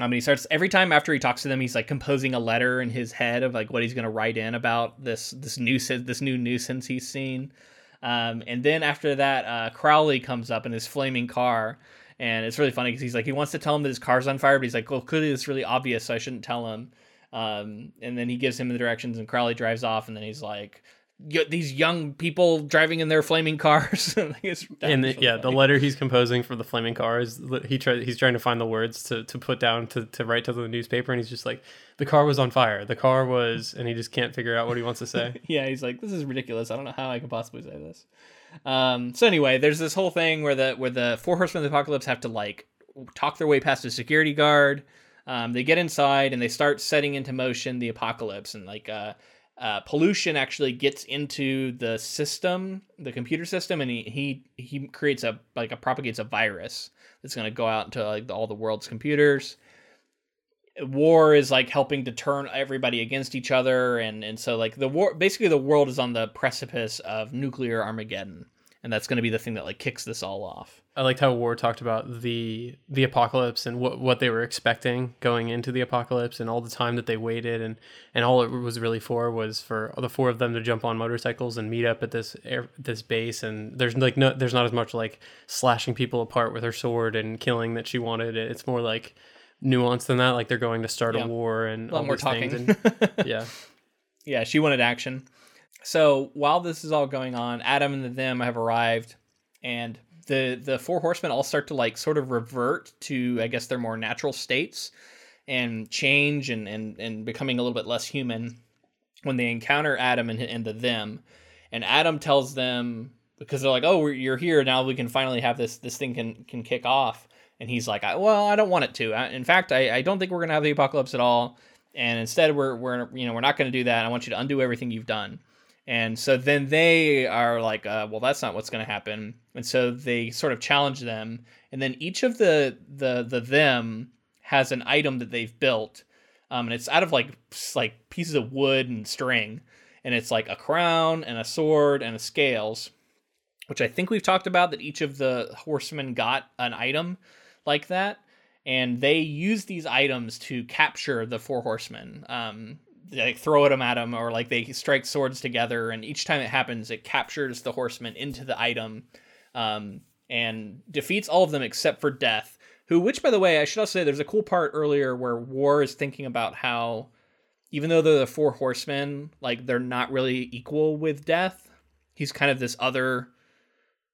I mean, he starts every time after he talks to them, he's like composing a letter in his head of like what he's gonna write in about this this nuisance, this new nuisance he's seen. Um, and then after that, uh, Crowley comes up in his flaming car and it's really funny because he's like he wants to tell him that his car's on fire, but he's like, well, clearly it's really obvious, so I shouldn't tell him. Um, and then he gives him the directions, and Crowley drives off, and then he's like, these young people driving in their flaming cars. and the, yeah, funny. the letter he's composing for the flaming cars, he try, he's trying to find the words to, to put down to, to write to the newspaper, and he's just like, the car was on fire. The car was, and he just can't figure out what he wants to say. yeah, he's like, this is ridiculous. I don't know how I could possibly say this. Um, so anyway, there's this whole thing where the where the four horsemen of the apocalypse have to like talk their way past a security guard. Um, they get inside and they start setting into motion the apocalypse and like uh, uh, pollution actually gets into the system, the computer system, and he he he creates a like a propagates a virus that's going to go out into like all the world's computers war is like helping to turn everybody against each other and and so like the war basically the world is on the precipice of nuclear armageddon and that's going to be the thing that like kicks this all off. I liked how war talked about the the apocalypse and what what they were expecting going into the apocalypse and all the time that they waited and and all it was really for was for the four of them to jump on motorcycles and meet up at this air, this base and there's like no there's not as much like slashing people apart with her sword and killing that she wanted. It's more like nuance than that. Like they're going to start yeah. a war and a lot more talking. And, yeah, yeah. She wanted action. So while this is all going on, Adam and the them have arrived, and the the four horsemen all start to like sort of revert to I guess their more natural states and change and and and becoming a little bit less human when they encounter Adam and, and the them. And Adam tells them because they're like, "Oh, you're here now. We can finally have this. This thing can can kick off." And he's like, well, I don't want it to. In fact, I, I don't think we're going to have the apocalypse at all. And instead, we're, we're, you know, we're not going to do that. I want you to undo everything you've done. And so then they are like, uh, well, that's not what's going to happen. And so they sort of challenge them. And then each of the, the, the them has an item that they've built. Um, and it's out of like, like pieces of wood and string. And it's like a crown and a sword and a scales, which I think we've talked about that each of the horsemen got an item like that, and they use these items to capture the four horsemen. Um, they like, throw at him at them, or like they strike swords together, and each time it happens, it captures the horseman into the item, um, and defeats all of them except for Death. Who, which by the way, I should also say, there's a cool part earlier where War is thinking about how, even though they're the four horsemen, like they're not really equal with Death. He's kind of this other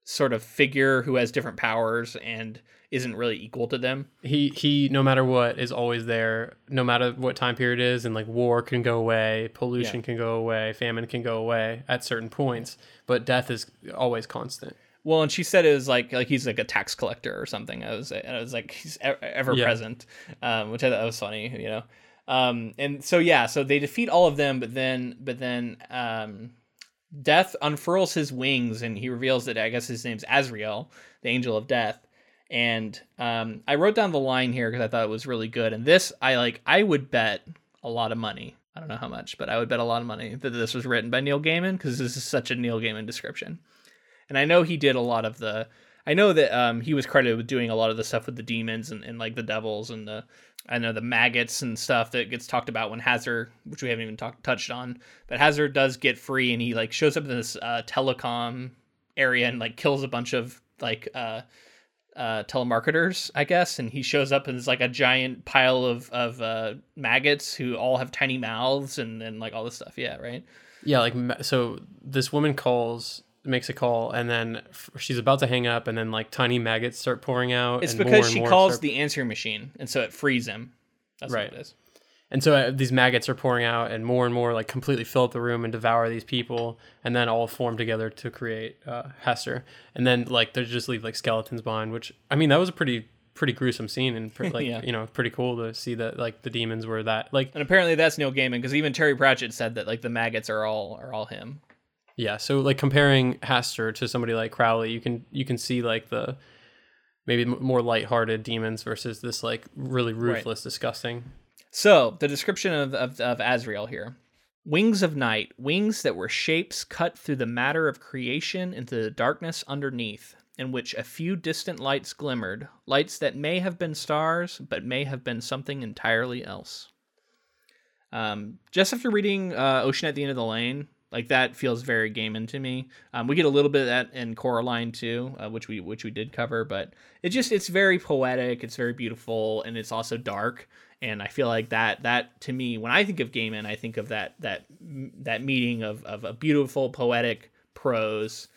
sort of figure who has different powers and isn't really equal to them. He he no matter what is always there, no matter what time period it is, and like war can go away, pollution Yeah. can go away, famine can go away at certain points, but death is always constant. Well, and she said it was like like he's like a tax collector or something. I was and it was like he's ever Yeah. present, um, which I thought was funny, you know. Um, and so yeah, so they defeat all of them, but then but then um, Death unfurls his wings and he reveals that I guess his name's Azrael, the angel of death. And um, I wrote down the line here because I thought it was really good. And this I like I would bet a lot of money. I don't know how much, but I would bet a lot of money that this was written by Neil Gaiman because this is such a Neil Gaiman description and I know he did a lot of the. I know that um, he was credited with doing a lot of the stuff with the demons and, and like the devils and the I know the maggots and stuff that gets talked about when Hastur, which we haven't even talked touched on, but Hastur does get free and he like shows up in this uh, telecom area and like kills a bunch of like uh, uh, telemarketers, I guess, and he shows up and it's like a giant pile of of uh, maggots who all have tiny mouths and and like all this stuff. Yeah, right. Yeah, like so this woman calls makes a call and then f- she's about to hang up and then like tiny maggots start pouring out It's and more because she calls start- the answering machine, and so it frees him. That's Right. what it is. And so uh, these maggots are pouring out, and more and more like completely fill up the room and devour these people, and then all form together to create uh, Hastur. And then like they just leave like skeletons behind, which I mean that was a pretty pretty gruesome scene, and pre- like Yeah. you know pretty cool to see that like the demons were that like And apparently that's Neil Gaiman because even Terry Pratchett said that like the maggots are all are all him. yeah. So like comparing Hastur to somebody like Crowley, you can you can see like the maybe m- more lighthearted demons versus this like really ruthless, disgusting. So the description of, of of Azrael here: wings of night, wings that were shapes cut through the matter of creation into the darkness underneath, in which a few distant lights glimmered, lights that may have been stars, but may have been something entirely else. Um, just after reading uh, Ocean at the End of the Lane, like that feels very Gaiman to me. Um, we get a little bit of that in Coraline too, uh, which we which we did cover, but it just it's very poetic, it's very beautiful, and it's also dark. And I feel like that that to me, when I think of Gaiman, I think of that that that meeting of of a beautiful poetic prose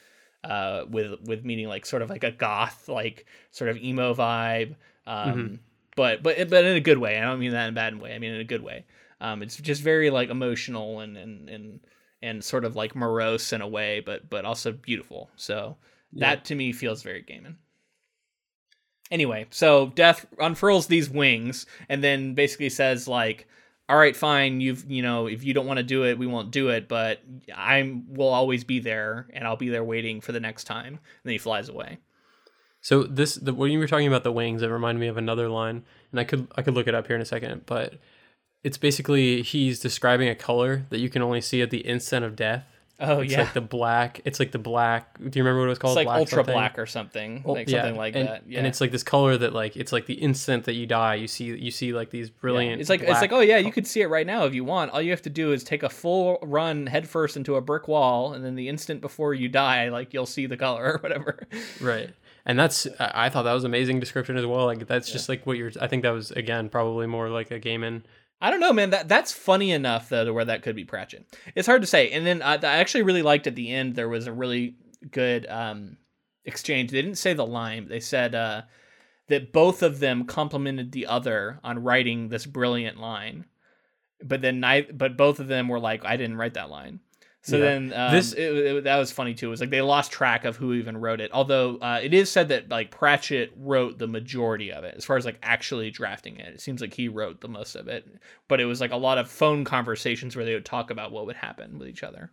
uh, with with meaning like sort of like a goth like sort of emo vibe. Um, But but but in a good way. I don't mean that in a bad way. I mean in a good way. Um, it's just very like emotional and and and and sort of like morose in a way, but but also beautiful. So Yeah. that to me feels very Gaiman. Anyway, so Death unfurls these wings and then basically says like, "All right, fine. You've you know if you don't want to do it, we won't do it. But I'm will always be there, and I'll be there waiting for the next time." And then he flies away. So this, the, when you were talking about the wings, it reminded me of another line, and I could I could look it up here in a second, but it's basically he's describing a color that you can only see at the instant of death. Oh It's yeah, like the black. It's like the black. Do you remember what it was called? it's like ultra something? black or something, like yeah, something like and, that. Yeah. And it's like this color that like it's like the instant that you die, you see you see like these Yeah. brilliant. It's like it's like oh yeah, you could see it right now if you want. All you have to do is take a full run headfirst into a brick wall, and then the instant before you die, like you'll see the color or whatever. right. And that's I I thought that was amazing description as well. Like that's just like what you're. I think that was again probably more like a Gaiman. I don't know, man. That that's funny enough though to where that could be Pratchett. It's hard to say. And then I, I actually really liked at the end there was a really good um, exchange. They didn't say the line. They said uh, that both of them complimented the other on writing this brilliant line. But then I, but both of them were like, I didn't write that line. So Yeah. then um, This- it, it- that was funny too. It was like they lost track of who even wrote it. Although uh, it is said that like Pratchett wrote the majority of it, as far as like actually drafting it. It seems like he wrote the most of it. But it was like a lot of phone conversations where they would talk about what would happen with each other.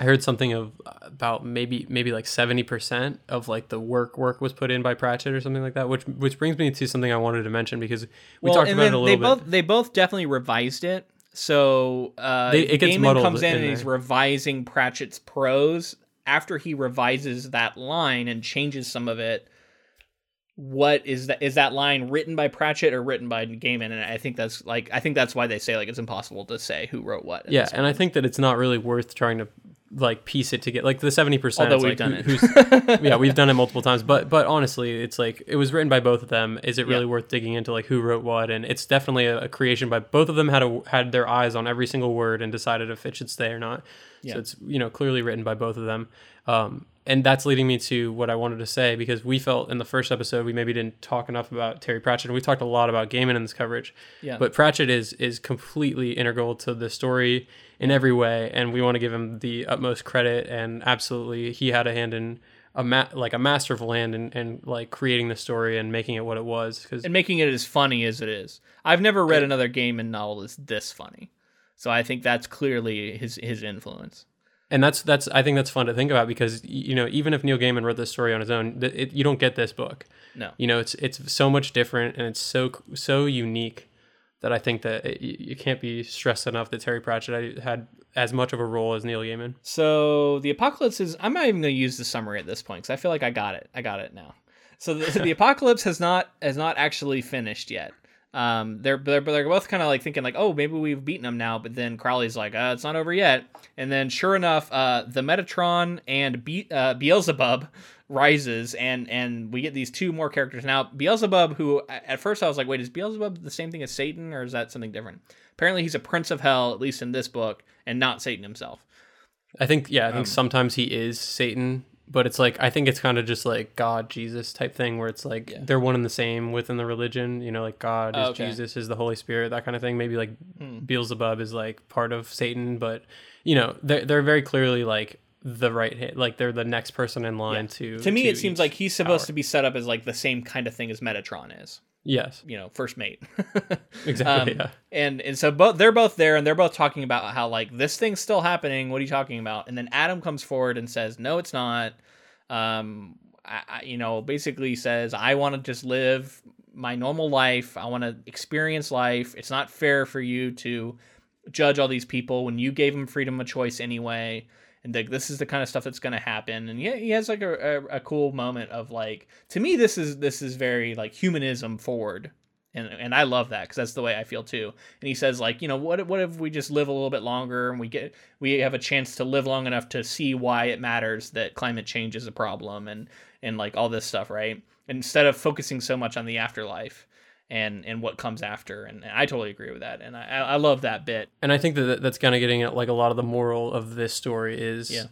I heard something of about maybe maybe like seventy percent of like the work work was put in by Pratchett or something like that. Which which brings me to something I wanted to mention because we talked and about it a they little bit. both they both definitely revised it. So uh, They- it gets Gaiman muddled comes in, in and he's there. revising Pratchett's prose after he revises that line and changes some of it. what is that is that line written by Pratchett or written by Gaiman and I think that's like I think that's why they say like it's impossible to say who wrote what. Yeah, and I think that it's not really worth trying to like piece it together. Like the seventy percent. Although we've like, done who- it. who's- yeah, we've done it multiple times. But but honestly, it's like it was written by both of them. Is it really Yeah. worth digging into like who wrote what? And it's definitely a, a creation by both of them. Had a, had their eyes on every single word and decided if it should stay or not. Yeah. So it's you know clearly written by both of them. Um, and that's leading me to what I wanted to say because we felt in the first episode we maybe didn't talk enough about Terry Pratchett and we talked a lot about Gaiman in this coverage. Yeah. But Pratchett is is completely integral to the story in every way, and we want to give him the utmost credit. And absolutely, he had a hand in a ma- like a masterful hand in, in like creating the story and making it what it was. Because and making it as funny as it is. I've never read another Gaiman novel that's this funny. So I think that's clearly his his influence. And that's that's I think that's fun to think about because you know even if Neil Gaiman wrote this story on his own, th- it, you don't get this book. No. You know, it's it's so much different and it's so so unique that I think that it, you can't be stressed enough that Terry Pratchett had as much of a role as Neil Gaiman. So the apocalypse is. I'm not even going to use the summary at this point because I feel like I got it. I got it now. So the, the apocalypse has not has not actually finished yet. Um, they're they're, they're both kind of like thinking like, oh, maybe we've beaten them now. But then Crowley's like, uh, it's not over yet. And then sure enough, uh, the Metatron and Be- uh, Beelzebub rises, and and we get these two more characters now. Beelzebub, who at first I was like, wait, is Beelzebub the same thing as Satan, or is that something different? Apparently, he's a prince of hell, at least in this book, and not Satan himself. I think yeah, I think Um, sometimes he is Satan, but it's like I think it's kind of just like God Jesus type thing where it's like Yeah. they're one and the same within the religion. You know, like God is Oh, okay. Jesus is the Holy Spirit, that kind of thing. Maybe like Hmm. Beelzebub is like part of Satan, but you know they're they're very clearly like the right hit, like they're the next person in line to. to me it seems like he's supposed power. to be set up as like the same kind of thing as metatron is yes, you know first mate. Exactly. Um, yeah. and and so both they're both there and they're both talking about how like this thing's still happening. What are you talking about? And then adam comes forward and says no it's not. Um I, I, you know basically says i want to just live my normal life. I want to experience life. It's not fair for you to judge all these people when you gave them freedom of choice anyway and like this is the kind of stuff that's going to happen and yeah he has like a, a, a cool moment of like to me this is this is very like humanism forward and and I love that because that's the way I feel too. And he says like, you know, what what if we just live a little bit longer and we get we have a chance to live long enough to see why it matters that climate change is a problem and and like all this stuff, right? Instead of focusing so much on the afterlife and and what comes after. And, and I totally agree with that. And I I love that bit. and I think that that's kind of getting at like a lot of the moral of this story is Yeah.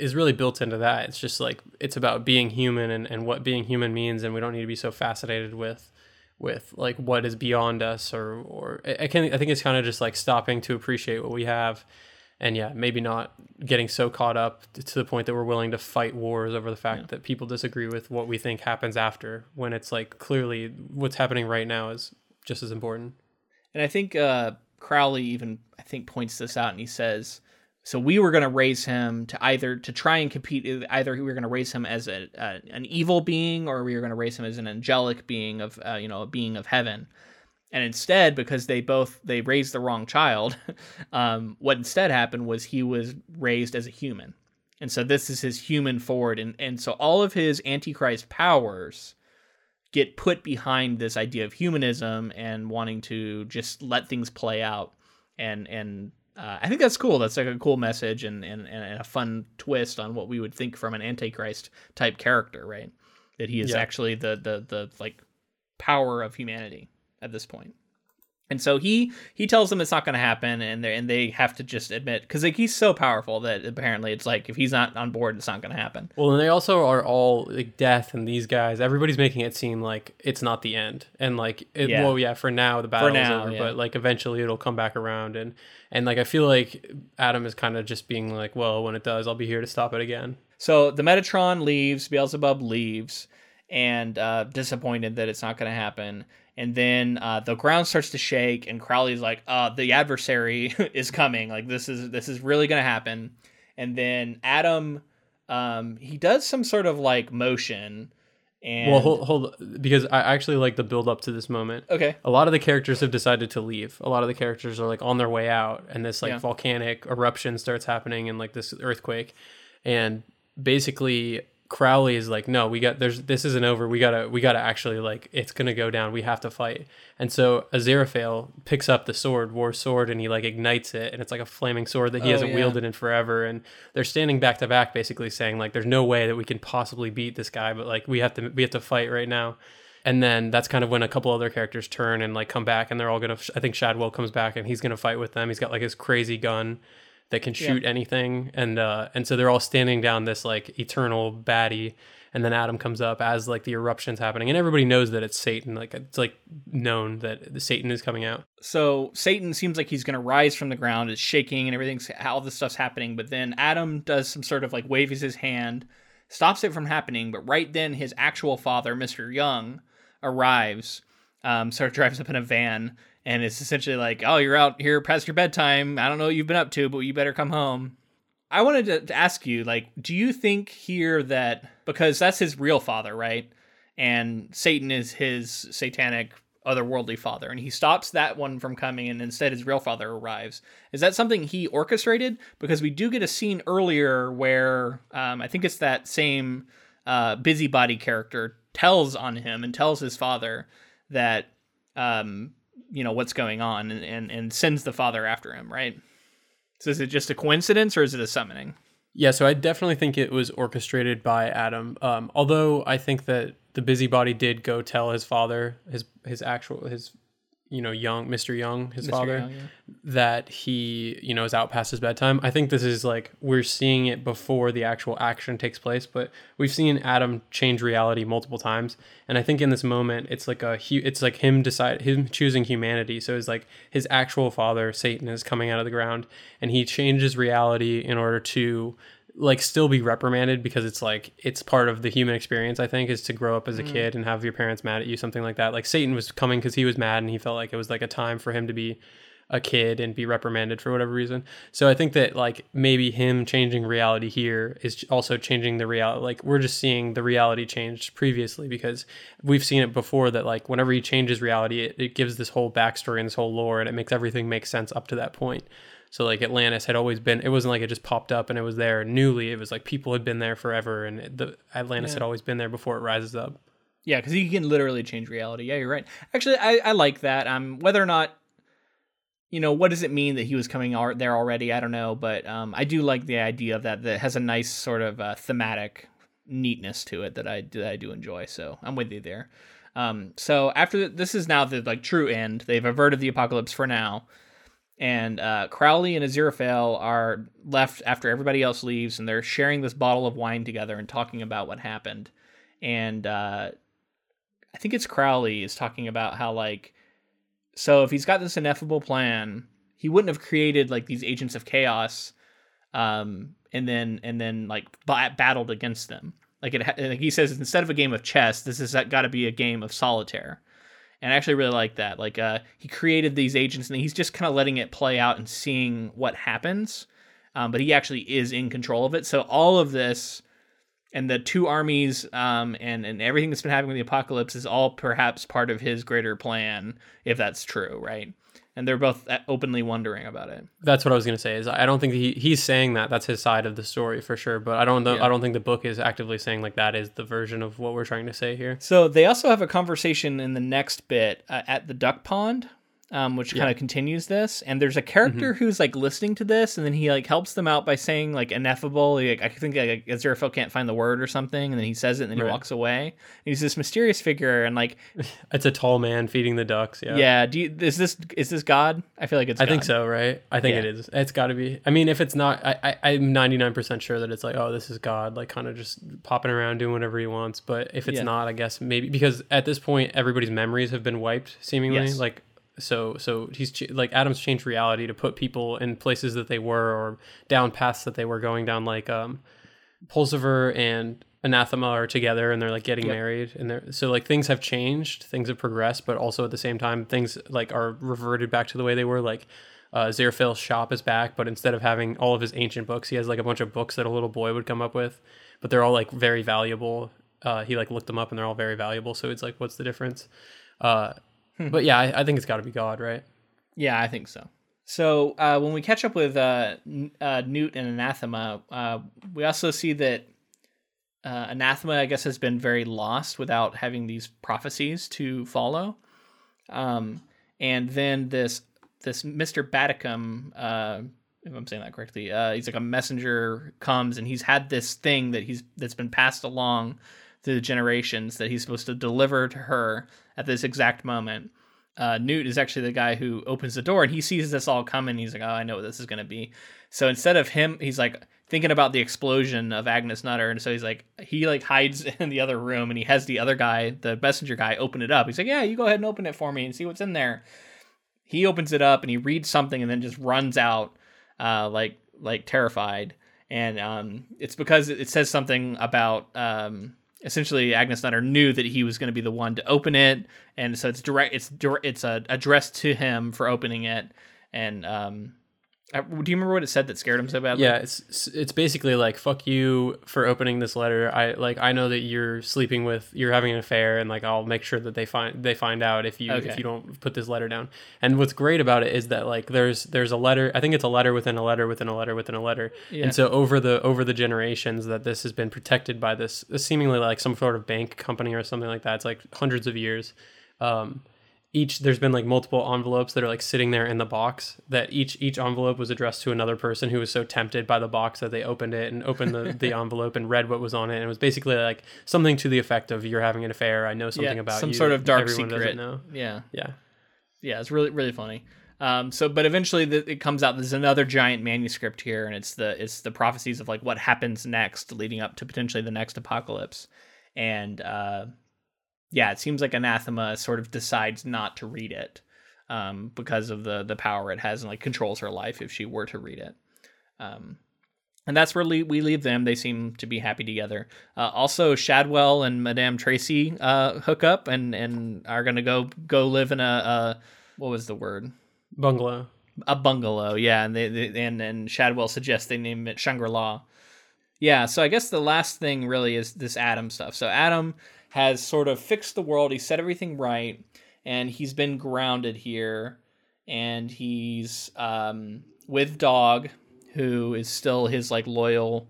is really built into that. It's just like it's about being human and, and what being human means, and we don't need to be so fascinated with with like what is beyond us or or I I can I think it's kind of just like stopping to appreciate what we have. And yeah, maybe not getting so caught up to the point that we're willing to fight wars over the fact that people disagree with what we think happens after when it's like clearly what's happening right now is just as important. And I think uh, Crowley even I think points this out, and he says, "So we were going to raise him to either to try and compete. Either we were going to raise him as a, a an evil being, or we were going to raise him as an angelic being of uh, you know a being of heaven." And instead, because they both they raised the wrong child, um, what instead happened was he was raised as a human, and so this is his human forward, and and so all of his antichrist powers get put behind this idea of humanism and wanting to just let things play out and and uh, I think that's cool. That's like a cool message and, and, and a fun twist on what we would think from an antichrist type character, right? That he is Yeah. actually the the the like power of humanity at this point. And so he he tells them it's not going to happen, and they and they have to just admit because like he's so powerful that apparently it's like if he's not on board, it's not going to happen. Well, and they also are all like death, and these guys. Everybody's making it seem like it's not the end, and like, it, Yeah. well, yeah, for now the battle now, is over, yeah. but like eventually it'll come back around, and and like I feel like Adam is kind of just being like, well, when it does, I'll be here to stop it again. So the Metatron leaves, Beelzebub leaves, and uh, disappointed that it's not going to happen. And then uh, the ground starts to shake, and Crowley's like, uh, "The adversary is coming. Like this is this is really going to happen." And then Adam, um, he does some sort of like motion, and well, hold, hold because I actually like the build up to this moment. okay, A lot of the characters have decided to leave. A lot of the characters are like on their way out, and this like Yeah. volcanic eruption starts happening, and like this earthquake, and basically Crowley is like, no, we got there's this isn't over. We gotta we gotta actually like it's gonna go down. We have to fight. And so Aziraphale picks up the sword, war sword, and he like ignites it, and it's like a flaming sword that he Oh, hasn't yeah. wielded in forever. And they're standing back to back, basically saying like, there's no way that we can possibly beat this guy, but like we have to we have to fight right now. And then that's kind of when a couple other characters turn and like come back, and they're all gonna. I think Shadwell comes back, and he's gonna fight with them. He's got like his crazy gun that can shoot anything, and uh, and so they're all standing down this like eternal baddie. And then Adam comes up as like the eruption's happening, and everybody knows that it's Satan. Like it's like known that the Satan is coming out. So Satan seems like he's going to rise from the ground. It's shaking and everything's all this stuff's happening. But then Adam does some sort of like waves his hand, stops it from happening. But right then, his actual father, Mister Young, arrives. Um, sort of drives up in a van and it's essentially like, "Oh, you're out here past your bedtime. I don't know what you've been up to, but you better come home." I wanted to, to ask you, like, do you think here that because that's his real father, right? And Satan is his satanic otherworldly father, and he stops that one from coming, and instead his real father arrives. Is that something he orchestrated? Because we do get a scene earlier where um, I think it's that same uh, busybody character tells on him and tells his father that um, you know what's going on, and, and and sends the father after him, right? So is it just a coincidence or is it a summoning? Yeah, so I definitely think it was orchestrated by Adam. Um, although I think that the busybody did go tell his father, his his actual his you know young Mr. Young, his Mr. father, Young, yeah. that he you know is out past his bedtime. I think this is like we're seeing it before the actual action takes place, but we've seen Adam change reality multiple times, and I think in this moment it's like a hu- it's like him decide him choosing humanity. So it's like his actual father Satan is coming out of the ground, and he changes reality in order to like still be reprimanded because it's like it's part of the human experience i think is to grow up as a mm. kid and have your parents mad at you something like that. Like satan was coming because he was mad and he felt like it was like a time for him to be a kid and be reprimanded for whatever reason. So i think that like maybe him changing reality here is also changing the reality like we're just seeing the reality changed previously because we've seen it before that like whenever he changes reality it, it gives this whole backstory and this whole lore and it makes everything make sense up to that point so like Atlantis had always been. It wasn't like it just popped up and it was there newly. It was like people had been there forever, and the Atlantis had always been there before it rises up. Yeah, because he can literally change reality. Yeah, you're right. Actually, I, I like that. Um, whether or not, you know, what does it mean that he was coming ar- there already? I don't know, but um, I do like the idea of that. That has a nice sort of uh, thematic neatness to it that I that I do enjoy. So I'm with you there. Um, so after th- this is now the like true end. They've averted the apocalypse for now, and uh, Crowley and Aziraphale are left after everybody else leaves, and they're sharing this bottle of wine together and talking about what happened. And uh, I think it's Crowley is talking about how like so if he's got this ineffable plan, he wouldn't have created like these agents of chaos um and then and then like ba- battled against them. Like it like he says instead of a game of chess, this has got to be a game of solitaire. And I actually really like that. Like uh he created these agents and he's just kind of letting it play out and seeing what happens. Um, but he actually is in control of it. So all of this and the two armies um, and and everything that's been happening with the apocalypse is all perhaps part of his greater plan, if that's true, right? And they're both openly wondering about it. That's what I was gonna say. Is I don't think he he's saying that that's his side of the story for sure. But I don't know. Yeah. I don't think the book is actively saying like that is the version of what we're trying to say here. So they also have a conversation in the next bit uh, at the duck pond, um, which kind of continues this. And there's a character who's like listening to this, and then he like helps them out by saying like ineffable. Like, I think like Aziraphale can't find the word or something, and then he says it, and then he walks away. And he's this mysterious figure, and like, It's a tall man feeding the ducks. Yeah. yeah, do you, is this is this God? I feel like it's. I think so, right? I think Yeah. it is. It's got to be. I mean, if it's not, I, I I'm 99% sure that it's like, oh, this is God, like kind of just popping around doing whatever he wants. But if it's Yeah. not, I guess maybe because at this point everybody's memories have been wiped, seemingly. Yes. Like so, so he's ch- like Adam's changed reality to put people in places that they were or down paths that they were going down. Like um, Pulsifer and Anathema are together and they're like getting Yep. married and they're so like things have changed, things have progressed, but also at the same time things like are reverted back to the way they were. Like uh, Zerafil's shop is back, but instead of having all of his ancient books, he has like a bunch of books that a little boy would come up with, but they're all like very valuable. Uh, he like looked them up and they're all very valuable. So it's like, what's the difference? Uh, But yeah, I, I think it's got to be God, right? Yeah, I think so. So uh, when we catch up with uh, N- uh, Newt and Anathema, uh, we also see that uh, anathema, I guess, has been very lost without having these prophecies to follow. Um, and then this this Mister Baddicombe, uh, if I'm saying that correctly, uh, he's like a messenger comes and he's had this thing that he's that's been passed along through the generations that he's supposed to deliver to her at this exact moment. Uh, Newt is actually the guy who opens the door and he sees this all coming. He's like, "Oh, I know what this is going to be." So instead of him, he's like thinking about the explosion of Agnes Nutter, and so he's like, he like hides in the other room and he has the other guy, the messenger guy, open it up. He's like, "Yeah, you go ahead and open it for me and see what's in there." He opens it up and he reads something and then just runs out, uh, like like terrified. And um, it's because it says something about um, essentially Agnes Nutter knew that he was going to be the one to open it, and so it's direct. It's it's uh, addressed to him for opening it, and um, uh, do you remember what it said that scared him so badly? Yeah, it's it's basically like fuck you for opening this letter. I like I know that you're sleeping with you're having an affair and like I'll make sure that they find they find out if you Okay. if you don't put this letter down. And what's great about it is that like there's there's a letter, I think it's a letter within a letter within a letter within a letter. Yeah. And so over the over the generations that this has been protected by this seemingly like some sort of bank company or something like that. It's like hundreds of years. Um each there's been like multiple envelopes that are like sitting there in the box that each each envelope was addressed to another person who was so tempted by the box that they opened it and opened the, the envelope and read what was on it and it was basically like something to the effect of you're having an affair i know something yeah, about some you sort of dark secret. Yeah, yeah yeah, it's really really funny. Um, so, but eventually the, it comes out. There's another giant manuscript here, and it's the it's the prophecies of like what happens next, leading up to potentially the next apocalypse. And uh, yeah, it seems like Anathema sort of decides not to read it um, because of the the power it has and like controls her life if she were to read it. Um, and that's where le- we leave them. They seem to be happy together. Uh, also, Shadwell and Madame Tracy uh, hook up and, and are gonna go go live in a, a what was the word bungalow a bungalow. Yeah, and they, they and and Shadwell suggests they name it Shangri La. Yeah, so I guess the last thing really is this Adam stuff. So Adam has sort of fixed the world. He set everything right, and he's been grounded here, and he's um, with Dog, who is still his like loyal,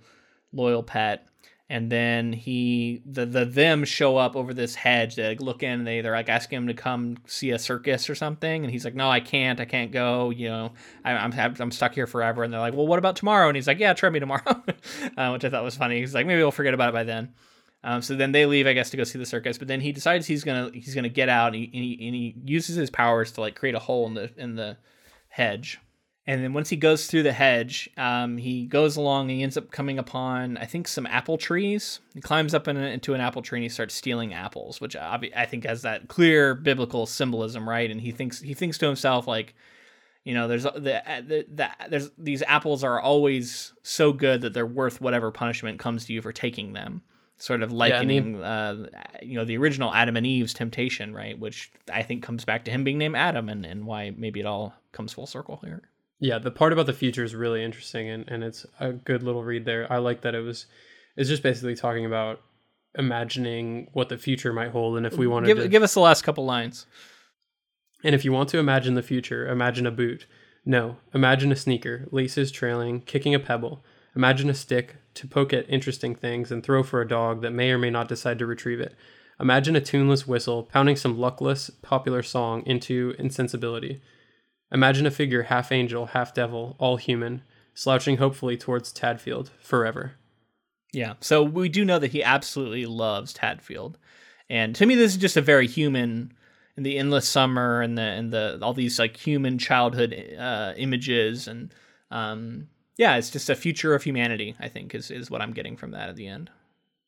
loyal pet. And then he the the them show up over this hedge. They like, look in. And they they're like asking him to come see a circus or something. And he's like, no, I can't. I can't go. You know, I, I'm I'm stuck here forever. And they're like, well, what about tomorrow? And he's like, yeah, try me tomorrow, uh, which I thought was funny. He's like, maybe we'll forget about it by then. Um, so then they leave, I guess, to go see the circus. But then he decides he's gonna he's gonna get out, and he, and he, and he uses his powers to like create a hole in the in the hedge. And then once he goes through the hedge, um, he goes along. And he ends up coming upon, I think, some apple trees. He climbs up in a, into an apple tree and he starts stealing apples, which obvi- I think has that clear biblical symbolism, right? And he thinks he thinks to himself like, you know, there's the, the, the there's these apples are always so good that they're worth whatever punishment comes to you for taking them. Sort of Yeah, he- likening, uh, you know, the original Adam and Eve's temptation, right? Which I think comes back to him being named Adam, and, and why maybe it all comes full circle here. yeah the part about the future is really interesting and, and it's a good little read there i like that it was it's just basically talking about imagining what the future might hold and if we wanted give, to give us the last couple lines. And if you want to imagine the future, imagine a boot. No, imagine a sneaker, laces trailing, kicking a pebble. Imagine a stick to poke at interesting things and throw for a dog that may or may not decide to retrieve it. Imagine a tuneless whistle pounding some luckless popular song into insensibility. Imagine a figure half angel, half devil, all human, slouching hopefully towards Tadfield forever. Yeah. So we do know that he absolutely loves Tadfield. And to me this is just a very human in the endless summer and the and the all these like human childhood uh, images and um yeah, it's just a future of humanity, I think is is what I'm getting from that at the end.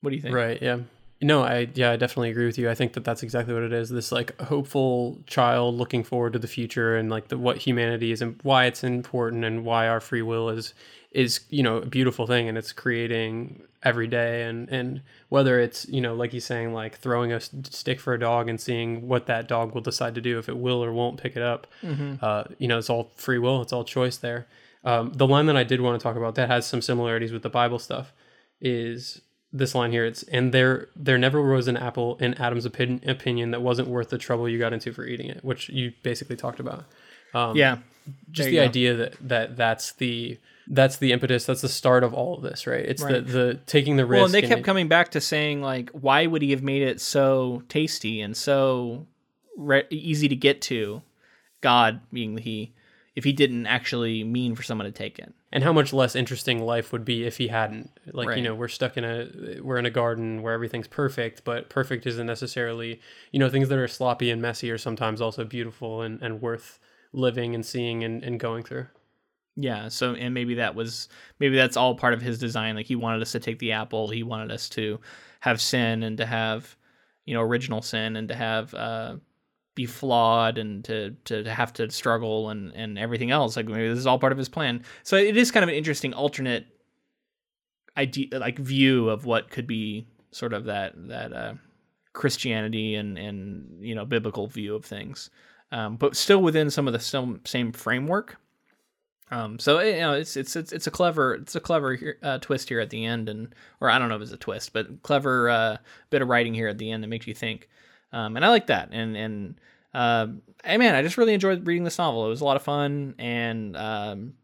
What do you think? Right. Yeah. No, I yeah, I definitely agree with you. I think that that's exactly what it is. This like hopeful child looking forward to the future and like the what humanity is and why it's important and why our free will is is you know a beautiful thing and it's creating every day and and whether it's you know like he's saying like throwing a stick for a dog and seeing what that dog will decide to do if it will or won't pick it up uh, you know it's all free will it's all choice there um, the line that i did want to talk about that has some similarities with the bible stuff is this line here it's and there there never was an apple in adam's opin- opinion that wasn't worth the trouble you got into for eating it which you basically talked about Um, yeah, just the go. idea that that that's the that's the impetus. That's the start of all of this, right? It's Right. the the taking the risk. Well, and they and kept it- coming back to saying like, why would he have made it so tasty and so re- easy to get to? God being the he, if he didn't actually mean for someone to take it. and how much less interesting life would be if he hadn't like Right. you know we're stuck in a we're in a garden where everything's perfect but perfect isn't necessarily you know things that are sloppy and messy are sometimes also beautiful and, and worth living and seeing and, and going through Yeah. So, and maybe that was maybe that's all part of his design. Like he wanted us to take the apple. He wanted us to have sin and to have, you know, original sin and to have uh, be flawed and to to have to struggle and and everything else. Like maybe this is all part of his plan. So it is kind of an interesting alternate idea, like view of what could be sort of that that uh, Christianity and and you know biblical view of things, um, but still within some of the same same framework. Um, so you know, it's it's it's it's a clever it's a clever uh, twist here at the end, and or I don't know if it's a twist, but clever uh, bit of writing here at the end that makes you think, um, and I like that. And and um, hey man, I just really enjoyed reading this novel. It was a lot of fun, and um,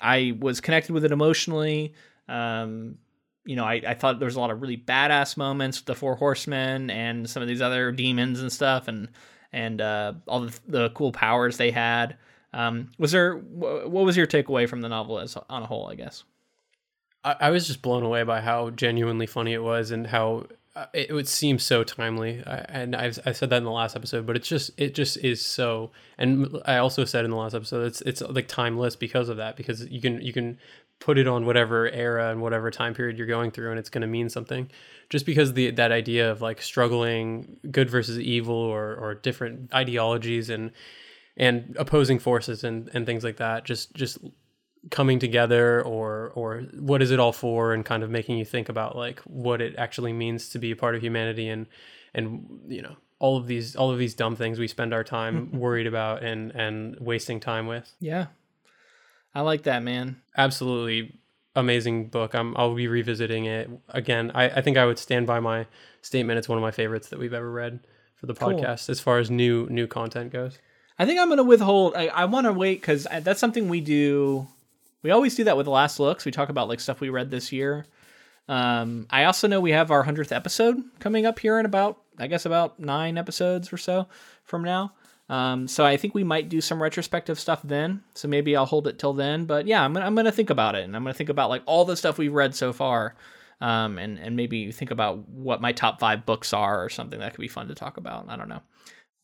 I was connected with it emotionally. Um, you know, I, I thought there was a lot of really badass moments with the Four Horsemen and some of these other demons and stuff, and and uh, all the, the cool powers they had. Um, was there wh- what was your takeaway from the novel as on a whole? I guess. I, I was just blown away by how genuinely funny it was and how uh, Uh, it would seem so timely. Uh, and I've, I said that in the last episode, but it's just it just is so. And I also said in the last episode, it's it's like timeless because of that. Because you can you can put it on whatever era and whatever time period you're going through, and it's going to mean something. Just because the that idea of like struggling good versus evil or or different ideologies and and opposing forces and and things like that. Just just coming together or or what is it all for and kind of making you think about like what it actually means to be a part of humanity and and you know all of these all of these dumb things we spend our time worried about and and wasting time with Yeah, I like that man. absolutely amazing book i'm i'll be revisiting it again i i think i would stand by my statement it's one of my favorites that we've ever read for the Cool. podcast as far as new new content goes I think I'm gonna withhold. I, I want to wait because that's something we do. We always do that with the last looks. We talk about like stuff we read this year. Um, I also know we have our hundredth episode coming up here in about, I guess, about nine episodes or so from now. Um, so I think we might do some retrospective stuff then. So maybe I'll hold it till then. But yeah, I'm gonna, I'm gonna think about it, and I'm gonna think about like all the stuff we've read so far, um, and and maybe think about what my top five books are or something that could be fun to talk about. I don't know.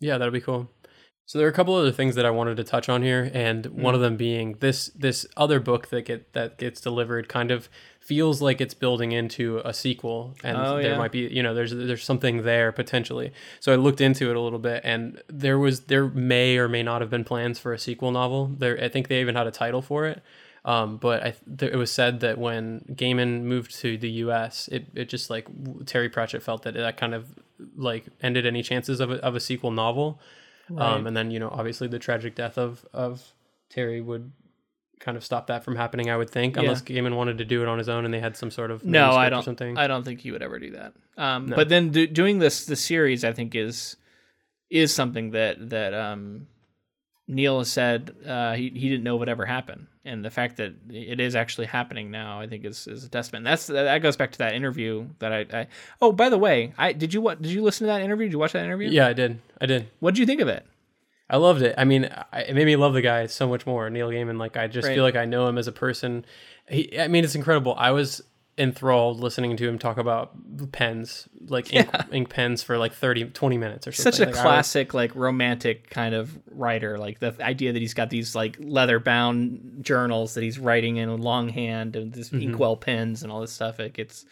Yeah, that'd be cool. So there are a couple other things that I wanted to touch on here, and one of them being this this other book that get that gets delivered kind of feels like it's building into a sequel, and Oh, there yeah. might be you know there's there's something there potentially. So I looked into it a little bit, and there was there may or may not have been plans for a sequel novel. There, I think they even had a title for it. Um, but I, th- it was said that when Gaiman moved to the U.S., it, it just like Terry Pratchett felt that that kind of like ended any chances of a, of a sequel novel. Um, and then you know obviously the tragic death of of Terry would kind of stop that from happening. I would think, Yeah. unless Gaiman wanted to do it on his own and they had some sort of No, I don't. something. I don't think he would ever do that. Um, No. But then do, doing this the series, I think is is something that that um, Neil has said uh, he he didn't know would ever happen, and the fact that it is actually happening now, I think is, is a testament. That's that goes back to that interview that I. I oh, by the way, I did you what did you listen to that interview? Did you watch that interview? yeah, I did. I did. What did you think of it? I loved it. I mean, I, it made me love the guy so much more. Neil Gaiman, like I just Right. feel like I know him as a person. He, I mean, it's incredible. I was enthralled listening to him talk about pens, like ink, ink pens for like 30, 20 minutes or something. Such a Like, I was- classic, like romantic kind of writer. Like the idea that he's got these like leather bound journals that he's writing in longhand and this Mm-hmm. inkwell pens and all this stuff. Like it's,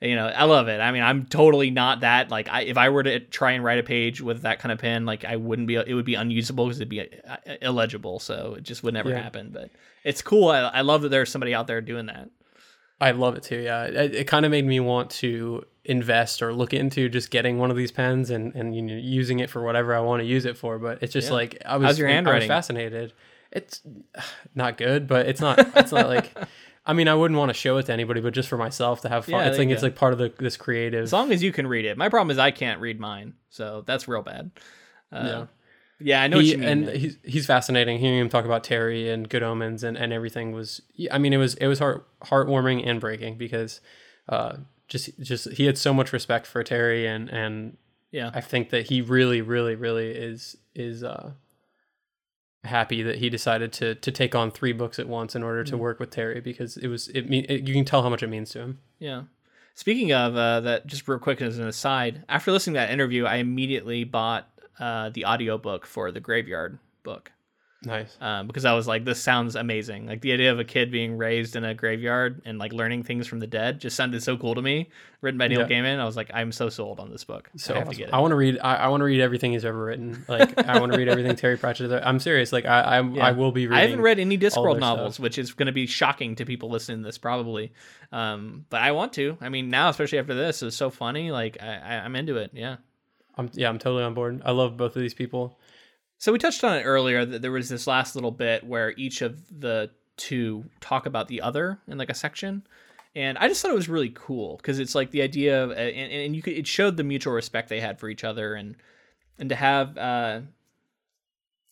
you know, I love it. I mean, I'm totally not that. Like, I, if I were to try and write a page with that kind of pen, like I wouldn't be. It would be unusable because it'd be uh, illegible. So it just would never Yeah. happen. But it's cool. I, I love that there's somebody out there doing that. I love it too. Yeah, it, it kind of made me want to invest or look into just getting one of these pens and and you know, using it for whatever I want to use it for. But it's just Yeah. like I was How's your I was handwriting? fascinated. It's not good, but it's not. It's not like. I mean, I wouldn't want to show it to anybody, but just for myself to have fun. Yeah, it's like it's like part of the this creative. As long as you can read it. My problem is I can't read mine, so that's real bad. Uh, Yeah. Yeah, I know he, and he's he's fascinating. Hearing him talk about Terry and Good Omens and, and everything was, I mean, it was it was heart heartwarming and breaking because, uh, just just he had so much respect for Terry and and yeah, I think that he really really really is is uh happy that he decided to to take on three books at once in order to Mm-hmm. work with Terry because it was it, mean it you can tell how much it means to him. yeah. Speaking of uh, that, just real quick as an aside, after listening to that interview, I immediately bought uh, the audiobook for the Graveyard book. Nice. um, because I was like, this sounds amazing. Like the idea of a kid being raised in a graveyard and like learning things from the dead just sounded so cool to me. Written by Neil Yeah. Gaiman, I was like, I'm so sold on this book. So I have awesome. to get it. I want to read. I, I want to read everything he's ever written. Like I want to read everything Terry Pratchett. I'm serious. Like I, I, Yeah. I will be reading. I haven't read any Discworld novels, stuff. which is going to be shocking to people listening to this probably. Um, but I want to. I mean, now especially after this, it's so funny. Like I, I'm into it. Yeah. I'm, yeah, I'm totally on board. I love both of these people. So we touched on it earlier that there was this last little bit where each of the two talk about the other in like a section, and I just thought it was really cool because it's like the idea of and, and you could it showed the mutual respect they had for each other and and to have uh